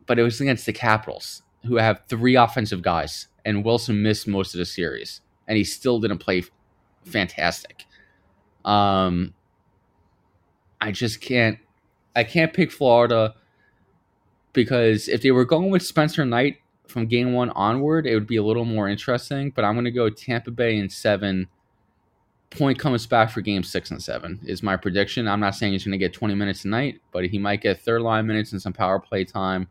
but it was against the Capitals, who have three offensive guys, and Wilson missed most of the series, and he still didn't play fantastic. Um, I just can't. I can't pick Florida because if they were going with Spencer Knight from game one onward, it would be a little more interesting. But I'm going to go Tampa Bay in seven Point comes back for game six and seven, is my prediction. I'm not saying he's going to get 20 minutes tonight, but he might get third line minutes and some power play time.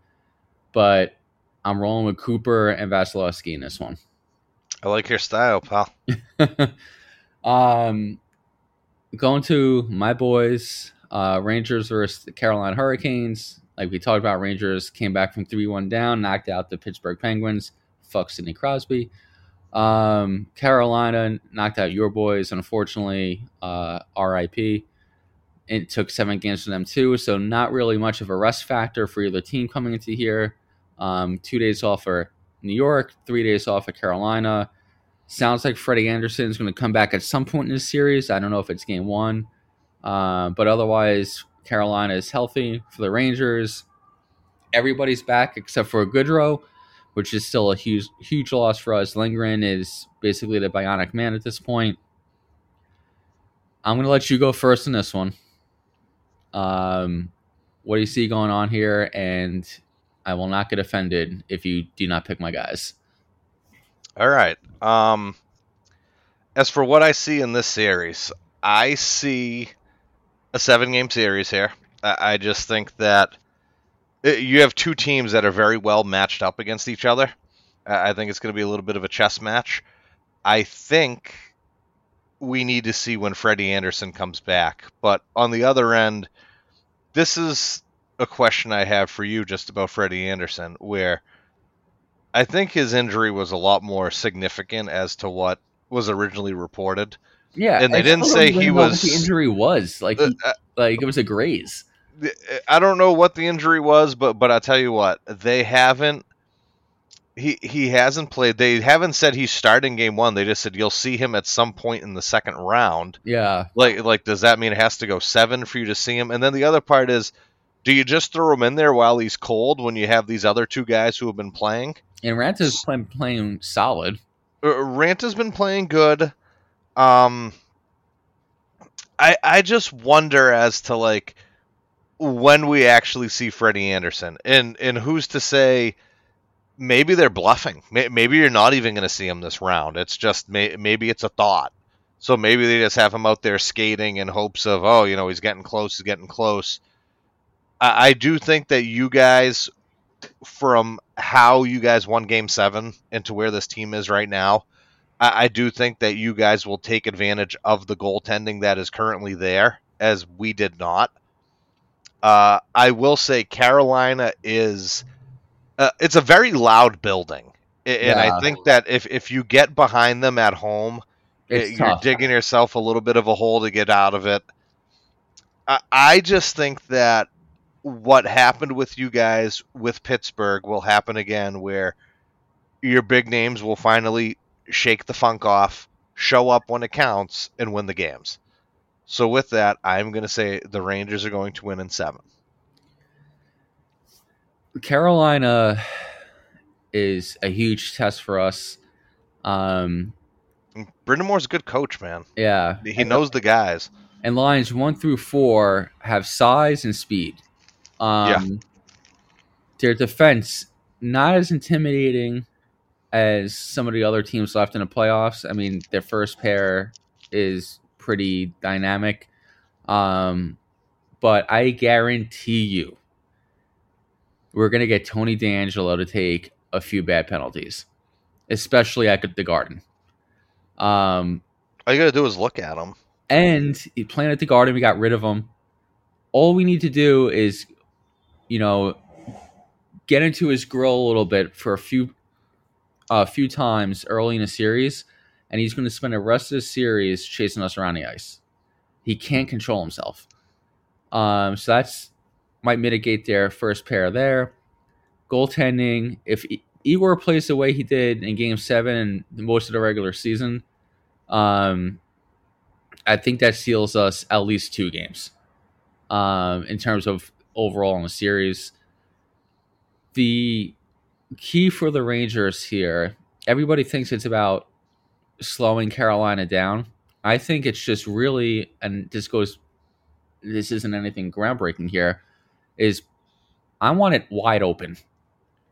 But I'm rolling with Cooper and Vasilevskiy in this one. I like your style, pal. um, going to my boys, uh, Rangers versus the Carolina Hurricanes. Like we talked about, Rangers came back from 3 1 down, knocked out the Pittsburgh Penguins. Fuck Sidney Crosby. Um, Carolina knocked out your boys, unfortunately. Uh, RIP. it took seven games for them too, so not really much of a rest factor for either team coming into here. Um, two days off for New York, three days off for Carolina. Sounds like Freddie Anderson is going to come back at some point in this series. I don't know if it's game one, uh, but otherwise, Carolina is healthy for the Rangers. Everybody's back except for Goodrow, which is still a huge, huge loss for us. Lindgren is basically the bionic man at this point. I'm going to let you go first in this one. Um, what do you see going on here? And I will not get offended if you do not pick my guys. All right. Um, as for what I see in this series, I see a seven game series here. I, I just think that you have two teams that are very well matched up against each other. I, think it's going to be a little bit of a chess match. I think we need to see when Freddie Anderson comes back. But on the other end, this is a question I have for you just about Freddie Anderson, where I think his injury was a lot more significant as to what was originally reported. Yeah, And they I didn't say he was- the injury was like. Uh, like it was a graze. I don't know what the injury was, but but I tell you what, they haven't. He he hasn't played. They haven't said he's starting game one. They just said you'll see him at some point in the second round. Yeah, Like like does that mean it has to go seven for you to see him? And then the other part is, do you just throw him in there while he's cold when you have these other two guys who have been playing? and Raanta's playing playing solid. Uh, Raanta's been playing good. Um, I I just wonder as to like when we actually see Freddie Anderson, and and who's to say maybe they're bluffing. Maybe you're not even going to see him this round. It's just maybe it's a thought. So maybe they just have him out there skating in hopes of oh you know he's getting close, he's getting close. I, do think that you guys, from how you guys won Game Seven into where this team is right now, I do think that you guys will take advantage of the goaltending that is currently there, as we did not. Uh, I will say Carolina is uh, it's a very loud building, and Yeah. I think that if if you get behind them at home, It's you're tough. digging yourself a little bit of a hole to get out of it. I, I just think that what happened with you guys with Pittsburgh will happen again, where your big names will finally shake the funk off, show up when it counts, and win the games. So with that, I'm going to say the Rangers are going to win in seven. Carolina is a huge test for us. Um, Moore's a good coach, man. yeah, He knows the guys. and lines one through four have size and speed. Um, Their defense not as intimidating as some of the other teams left in the playoffs. I mean, their first pair is pretty dynamic, um, but I guarantee you, we're gonna get Tony DeAngelo to take a few bad penalties, especially at the Garden. Um, All you got to do is look at him. and he playing at the Garden. We got rid of him. All we need to do is, you know, get into his grill a little bit for a few, a few times early in the series, and he's going to spend the rest of the series chasing us around the ice. He can't control himself. Um, so that's might mitigate their first pair there. Goaltending, if Igor plays the way he did in Game Seven and most of the regular season, um, I think that seals us at least two games um, in terms of overall in the series. The key for the Rangers here, everybody thinks it's about slowing Carolina down. I think it's just really, and this goes, this isn't anything groundbreaking here, is I want it wide open,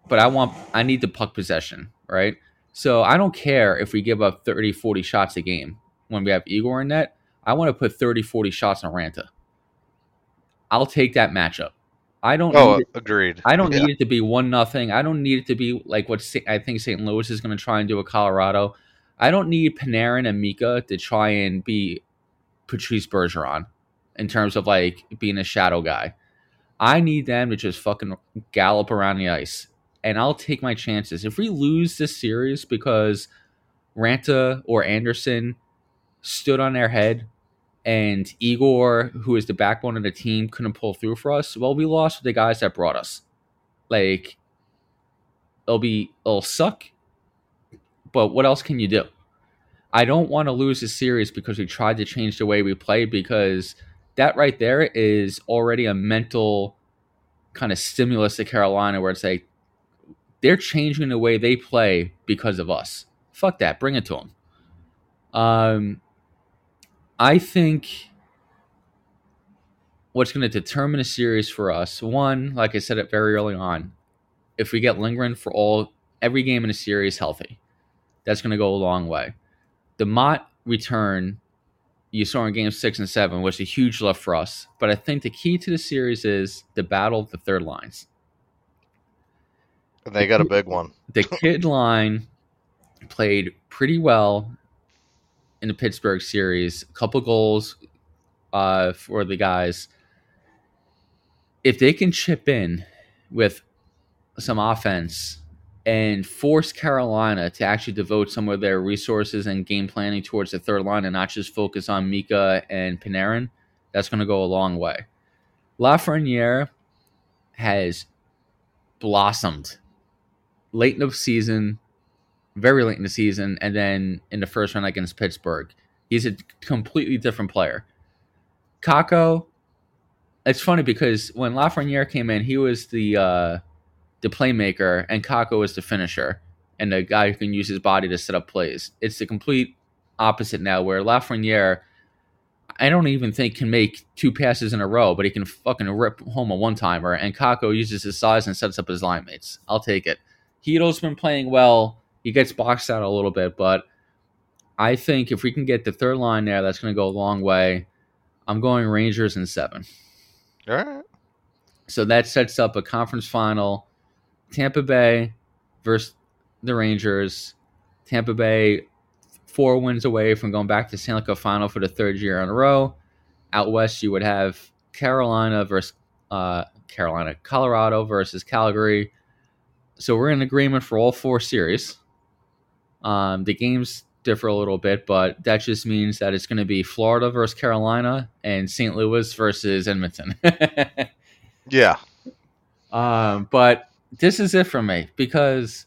but I want, I need the puck possession, right? So I don't care if we give up 30, 40 shots a game when we have Igor in net. I want to put 30, 40 shots on Raanta. I'll take that matchup. I don't Oh, need it, agreed. I don't Yeah. need it to be one nothing. I don't need it to be like what I think St. Louis is going to try and do with Colorado. I don't need Panarin and Mika to try and be Patrice Bergeron in terms of like being a shadow guy. I need them to just fucking gallop around the ice, and I'll take my chances. If we lose this series because Raanta or Anderson stood on their head and Igor, who is the backbone of the team, couldn't pull through for us. Well, we lost with the guys that brought us. Like, it'll be it'll suck, but what else can you do? I don't want to lose a series because we tried to change the way we play because that right there is already a mental kind of stimulus to Carolina where it's like they're changing the way they play because of us. Fuck that. Bring it to them. Um, I think what's going to determine a series for us, one, like I said it very early on, if we get Lindgren for all every game in a series healthy, that's going to go a long way. The Motte return you saw in game six and seven was a huge lift for us. But I think the key to the series is the battle of the third lines. They got a big one. The kid line played pretty well in the Pittsburgh series. A couple goals uh, for the guys. If they can chip in with some offense and force Carolina to actually devote some of their resources and game planning towards the third line and not just focus on Mika and Panarin, that's going to go a long way. Lafreniere has blossomed late in the season, very late in the season, and then in the first round against Pittsburgh. He's a completely different player. Kakko, it's funny because when Lafreniere came in, he was the uh, the playmaker, and Kakko is the finisher, and the guy who can use his body to set up plays. It's the complete opposite now, where Lafreniere, I don't even think can make two passes in a row, but he can fucking rip home a one timer, and Kakko uses his size and sets up his line mates. I'll take it. Chytil's been playing well. He gets boxed out a little bit, but I think if we can get the third line there, that's going to go a long way. I'm going Rangers in seven. All right. So that sets up a conference final Tampa Bay versus the Rangers. Tampa Bay four wins away from going back to Stanley Cup final for the third year in a row. Out west, you would have Carolina versus uh, Carolina, Colorado versus Calgary. So we're in agreement for all four series. Um, the games differ a little bit, but that just means that it's going to be Florida versus Carolina and St. Louis versus Edmonton. yeah. Um, but this is it for me because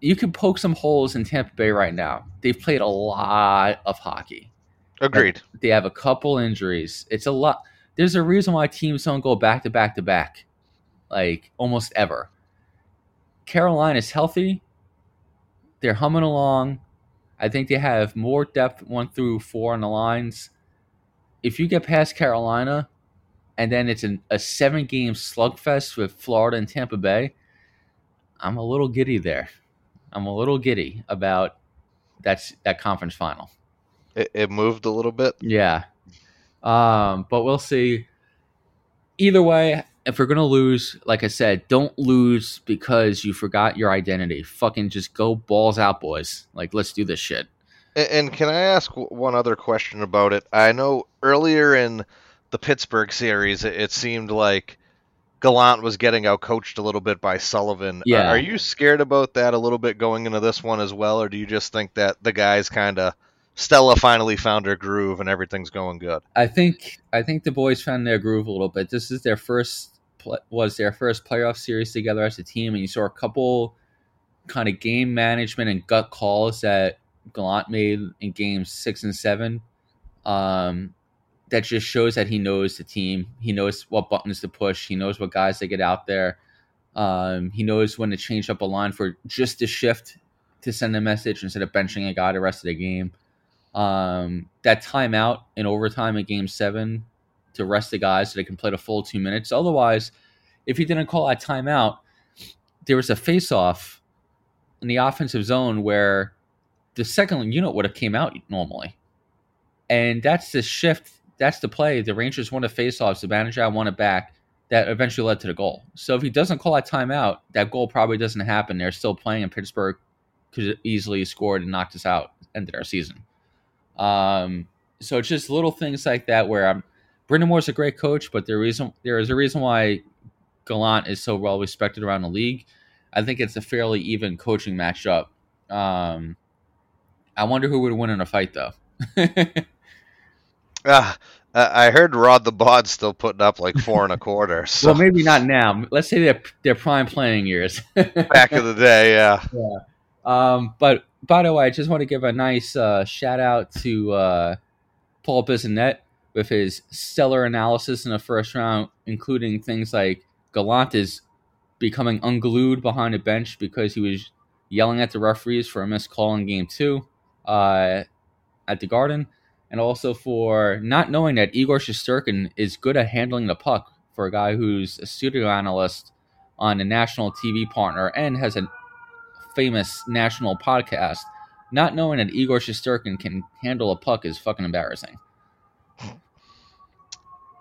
you can poke some holes in Tampa Bay right now. They've played a lot of hockey. Agreed. They have a couple injuries. It's a lot. There's a reason why teams don't go back to back to back, like almost ever. Carolina's healthy. They're humming along. I think they have more depth one through four on the lines. If you get past Carolina, and then it's an, a seven game slugfest with Florida and Tampa Bay, I'm a little giddy there. I'm a little giddy about that's that conference final. It, it moved a little bit. Yeah, um, but we'll see. Either way, if we're gonna lose, like I said, don't lose because you forgot your identity. Fucking just go balls out, boys. Like let's do this shit. And, and can I ask one other question about it? I know earlier in the Pittsburgh series, it, it seemed like Gallant was getting out coached a little bit by Sullivan. Yeah. Are, are you scared about that a little bit going into this one as well, or do you just think that the guys kind of Stella finally found her groove and everything's going good? I think I think the boys found their groove a little bit. This is their first was their first playoff series together as a team, and you saw a couple kind of game management and gut calls that Gallant made in games six and seven. Um, that just shows that he knows the team. He knows what buttons to push. He knows what guys to get out there. Um, he knows when to change up a line for just a shift to send a message instead of benching a guy the rest of the game. Um, that timeout in overtime in game seven to rest the guys so they can play the full two minutes. Otherwise, if he didn't call that timeout, there was a face off in the offensive zone where the second unit would have came out normally. And that's the shift that's the play. The Rangers won a faceoff. Zibanejad won it back. That eventually led to the goal. So if he doesn't call that timeout, that goal probably doesn't happen. They're still playing, and Pittsburgh could easily scored and knocked us out, ended our season. Um, so it's just little things like that where I'm. Brind'Amour's a great coach, but there reason there is a reason why Gallant is so well respected around the league. I think it's a fairly even coaching matchup. Um, I wonder who would win in a fight, though. Uh, I heard Rod the Bod still putting up like four and a quarter. So well, maybe not now. Let's say they're their prime playing years. back in the day, yeah. Yeah. Um, but by the way, I just want to give a nice uh, shout out to uh, Paul Bissonnette with his stellar analysis in the first round, including things like Gallant is becoming unglued behind the bench because he was yelling at the referees for a missed call in game two uh, at the Garden, and also for not knowing that Igor Shesterkin is good at handling the puck for a guy who's a studio analyst on a national TV partner and has a famous national podcast. Not knowing that Igor Shesterkin can handle a puck is fucking embarrassing.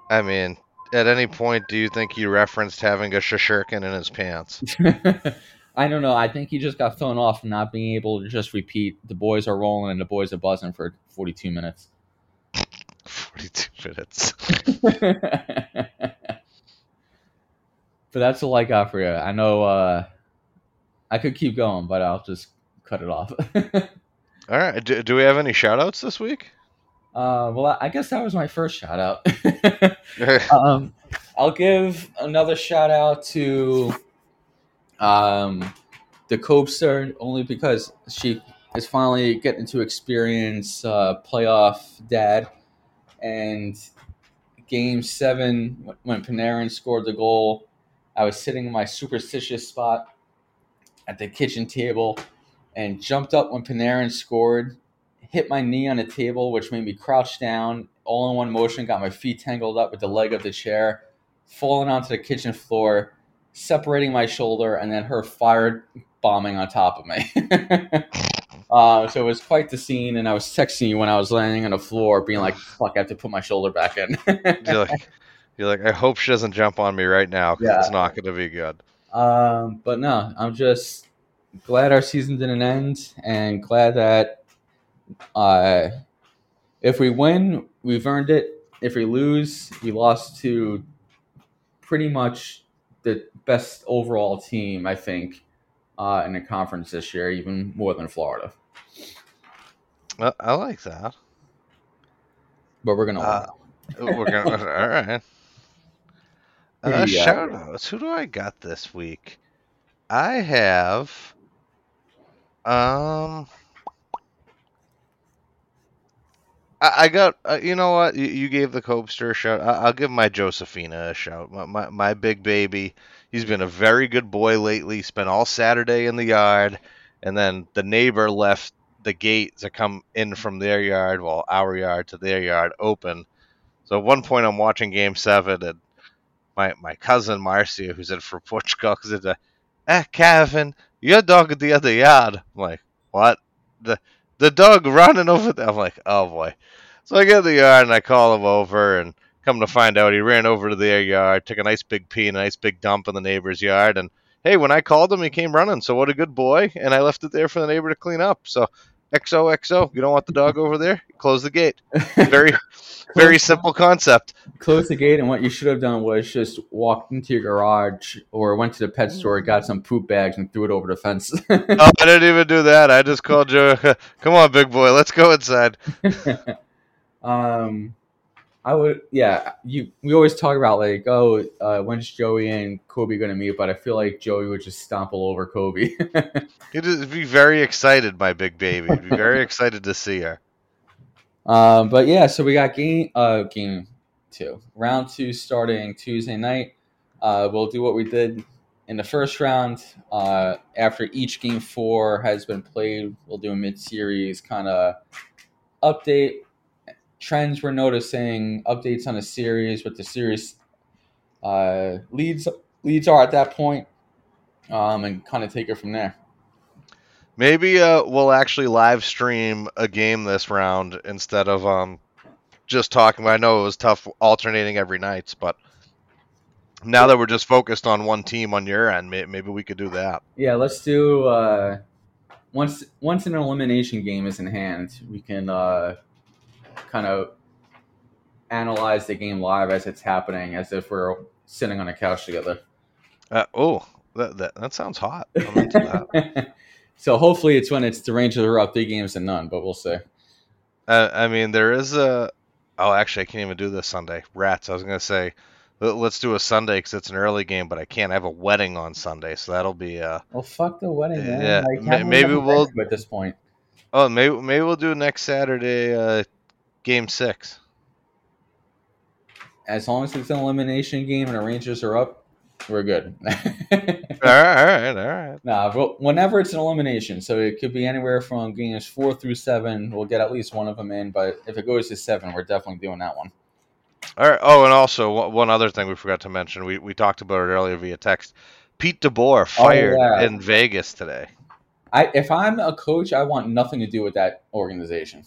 I mean, at any point, do you think he referenced having a shishirkin in his pants? I don't know. I think he just got thrown off not being able to just repeat the boys are rolling and the boys are buzzing for 42 minutes. 42 minutes. but that's all I got for you. I know uh, I could keep going, but I'll just cut it off. All right. Do, do we have any shout outs this week? Uh, well, I guess that was my first shout out. um, I'll give another shout out to um, the Copester only because she is finally getting to experience uh, playoff dad. And game seven, when Panarin scored the goal, I was sitting in my superstitious spot at the kitchen table and jumped up when Panarin scored hit my knee on a table, which made me crouch down all in one motion, got my feet tangled up with the leg of the chair, falling onto the kitchen floor, separating my shoulder, and then her fire bombing on top of me. uh, so it was quite the scene, and I was texting you when I was laying on the floor, being like, fuck, I have to put my shoulder back in. you're, like, you're like, I hope she doesn't jump on me right now because yeah. it's not going to be good. Um, but no, I'm just glad our season didn't end and glad that uh, if we win, we've earned it. If we lose, we lost to pretty much the best overall team, I think, uh, in the conference this year, even more than Florida. Well, I like that. But we're gonna. Uh, we're gonna. all right. Uh, shout outs. Who do I got this week? I have. Um. I, got, uh, you know what? You, you, gave the Copester a shout. I, will give my Josephina a shout. My, my, my big baby. He's been a very good boy lately. Spent all Saturday in the yard, and then the neighbor left the gate to come in from their yard, well, our yard to their yard open. So at one point, I'm watching Game Seven, and my my cousin Marcia, who's in for Portugal, said, "Eh, Kevin, your dog at the other yard." I'm like, "What?" The the dog running over there. I'm like, oh boy. So I get in the yard and I call him over and come to find out he ran over to their yard, took a nice big pee, and a nice big dump in the neighbor's yard, and hey, when I called him, he came running. So what a good boy, and I left it there for the neighbor to clean up. So XOXO, you don't want the dog over there? Close the gate. Very, very simple concept. Close the gate, and what you should have done was just walked into your garage or went to the pet store, got some poop bags, and threw it over the fence. oh, I didn't even do that. I just called Joe. Come on, big boy, let's go inside. um, I would, yeah. You we always talk about like, oh, uh, when's Joey and Kobe going to meet? But I feel like Joey would just stomp all over Kobe. He'd be very excited, my big baby. He'd be very excited to see her. Um, but yeah, so we got game uh game two, round two starting Tuesday night. Uh, we'll do what we did in the first round. Uh, after each game four has been played, we'll do a mid series kind of update trends we're noticing, updates on the series, what the series uh, leads leads are at that point, um, and kind of take it from there. Maybe uh, we'll actually live stream a game this round instead of um, just talking. I know it was tough alternating every night, but now that we're just focused on one team on your end, maybe we could do that. Yeah, let's do. Uh, once once an elimination game is in hand, we can uh, kind of analyze the game live as it's happening, as if we're sitting on a couch together. Uh, oh, that, that that sounds hot. That. so hopefully it's when it's the Rangers are up three games and none, but we'll see. Uh, I mean, there is a Oh, actually, I can't even do this Sunday. Rats. I was gonna say, let- let's do a Sunday because it's an early game, but I can't. I have a wedding on Sunday, so that'll be. uh Well, fuck the wedding, man. Yeah, Like, maybe we'll- at this point. Oh, maybe maybe we'll do next Saturday, uh game six. As long as it's an elimination game and the Rangers are up, we're good. All right, all right, all right. nah, but whenever it's an elimination, so it could be anywhere from games four through seven. We'll get at least one of them in, but if it goes to seven, we're definitely doing that one. All right. Oh, and also one other thing we forgot to mention. We we talked about it earlier via text. Pete DeBoer oh, fired yeah. in Vegas today. I if I'm a coach, I want nothing to do with that organization.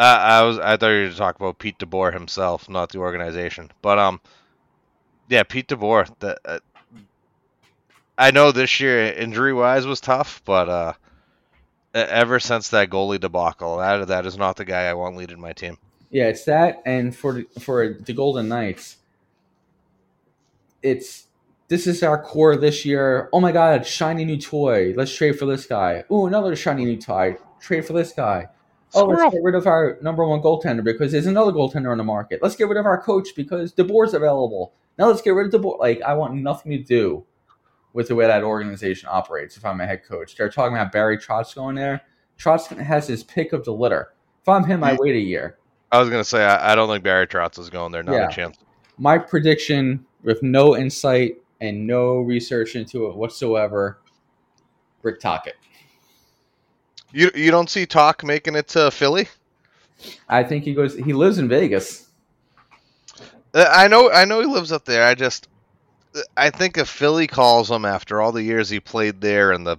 Uh, I was I thought you were talk about Pete DeBoer himself, not the organization. But um, yeah, Pete DeBoer. The, uh, I know this year injury wise was tough, but uh, ever since that goalie debacle, that that is not the guy I want leading my team. Yeah, it's that, and for for the Golden Knights, it's this is our core this year. Oh my God, shiny new toy. Let's trade for this guy. Ooh, another shiny new toy. Trade for this guy. Oh, Squirrel. let's get rid of our number one goaltender because there's another goaltender on the market. Let's get rid of our coach because DeBoer's available. Now let's get rid of DeBoer. Like, I want nothing to do with the way that organization operates if I'm a head coach. They're talking about Barry Trotz going there. Trotz has his pick of the litter. If I'm him, I wait a year. I was gonna say I, I don't think Barry Trotz is going there. Not Yeah. a chance. my prediction with no insight and no research into it whatsoever Rick Tocchet You you don't see Tocchet making it to Philly? i think he goes he lives in vegas Uh, I know I know he lives up there. I just I think if Philly calls him after all the years he played there and the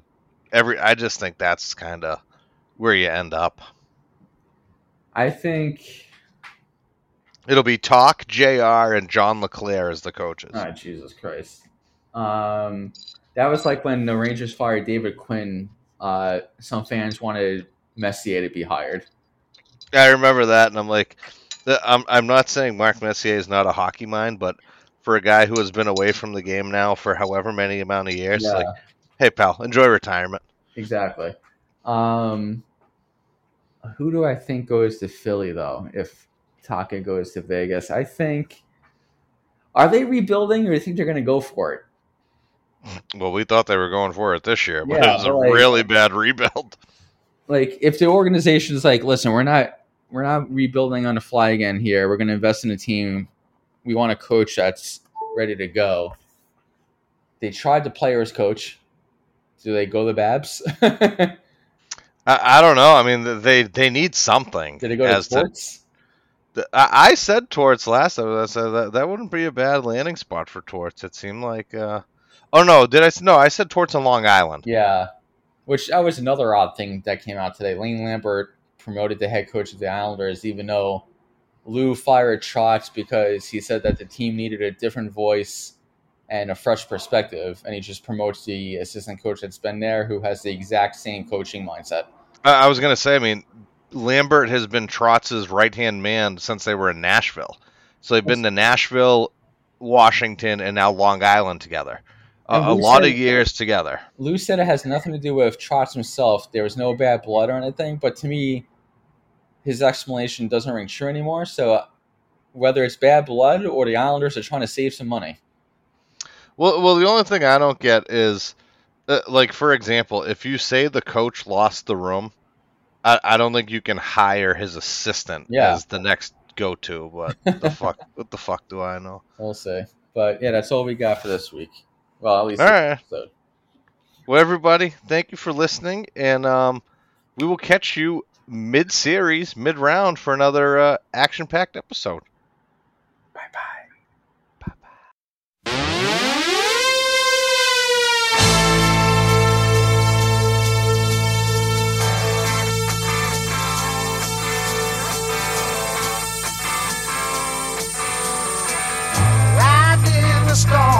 every I just think that's kind of where you end up. i think It'll be Tocchet, JR, and John LeClaire as the coaches. oh jesus christ um that was like when the rangers fired david quinn uh some fans wanted messier to be hired. I remember that, and I'm like, I'm I'm not saying Mark Messier is not a hockey mind, but for a guy who has been away from the game now for however many amount of years, yeah. like, hey pal, enjoy retirement. exactly. Um who do i think goes to philly though if Tocchet goes to vegas? I think are they rebuilding or do you think they're going to go for it Well, we thought they were going for it this year, but Yeah, it was a like- really bad rebuild. like if the organization is like listen we're not we're not rebuilding on the fly again here we're going to invest in a team we want a coach that's ready to go they tried the players coach do they go the babs I, I don't know. I mean, they they need something. Did they go to as to sports The- I, I said Torts last. I said that, that wouldn't be a bad landing spot for Torts. It seemed like. Uh, oh no, did I? No, I said Torts on Long Island. yeah which that was another odd thing that came out today lane lambert promoted the head coach of the islanders even though lou fired trotz because he said that the team needed a different voice and a fresh perspective, and he just promotes the assistant coach that's been there, who has the exact same coaching mindset. I, I was gonna say. I mean, Lambert has been Trotz's right hand man since they were in Nashville. So they've been to Nashville, Washington, and now Long Island together. A, And a lot of years together. Lou said it has nothing to do with Trotz himself. There was no bad blood or anything, but to me, his explanation doesn't ring true anymore. So, whether it's bad blood or the Islanders are trying to save some money, Well, well, the only thing I don't get is, uh, like, for example, if you say the coach lost the room, I, I don't think you can hire his assistant Yeah. as the next go-to. But the fuck, what the fuck do I know? we'll see. But yeah, that's all we got for this week. Well, at least All right. episode. Well, everybody, thank you for listening, and um, we will catch you mid-series, mid-round for another uh, action-packed episode. Bye bye. the.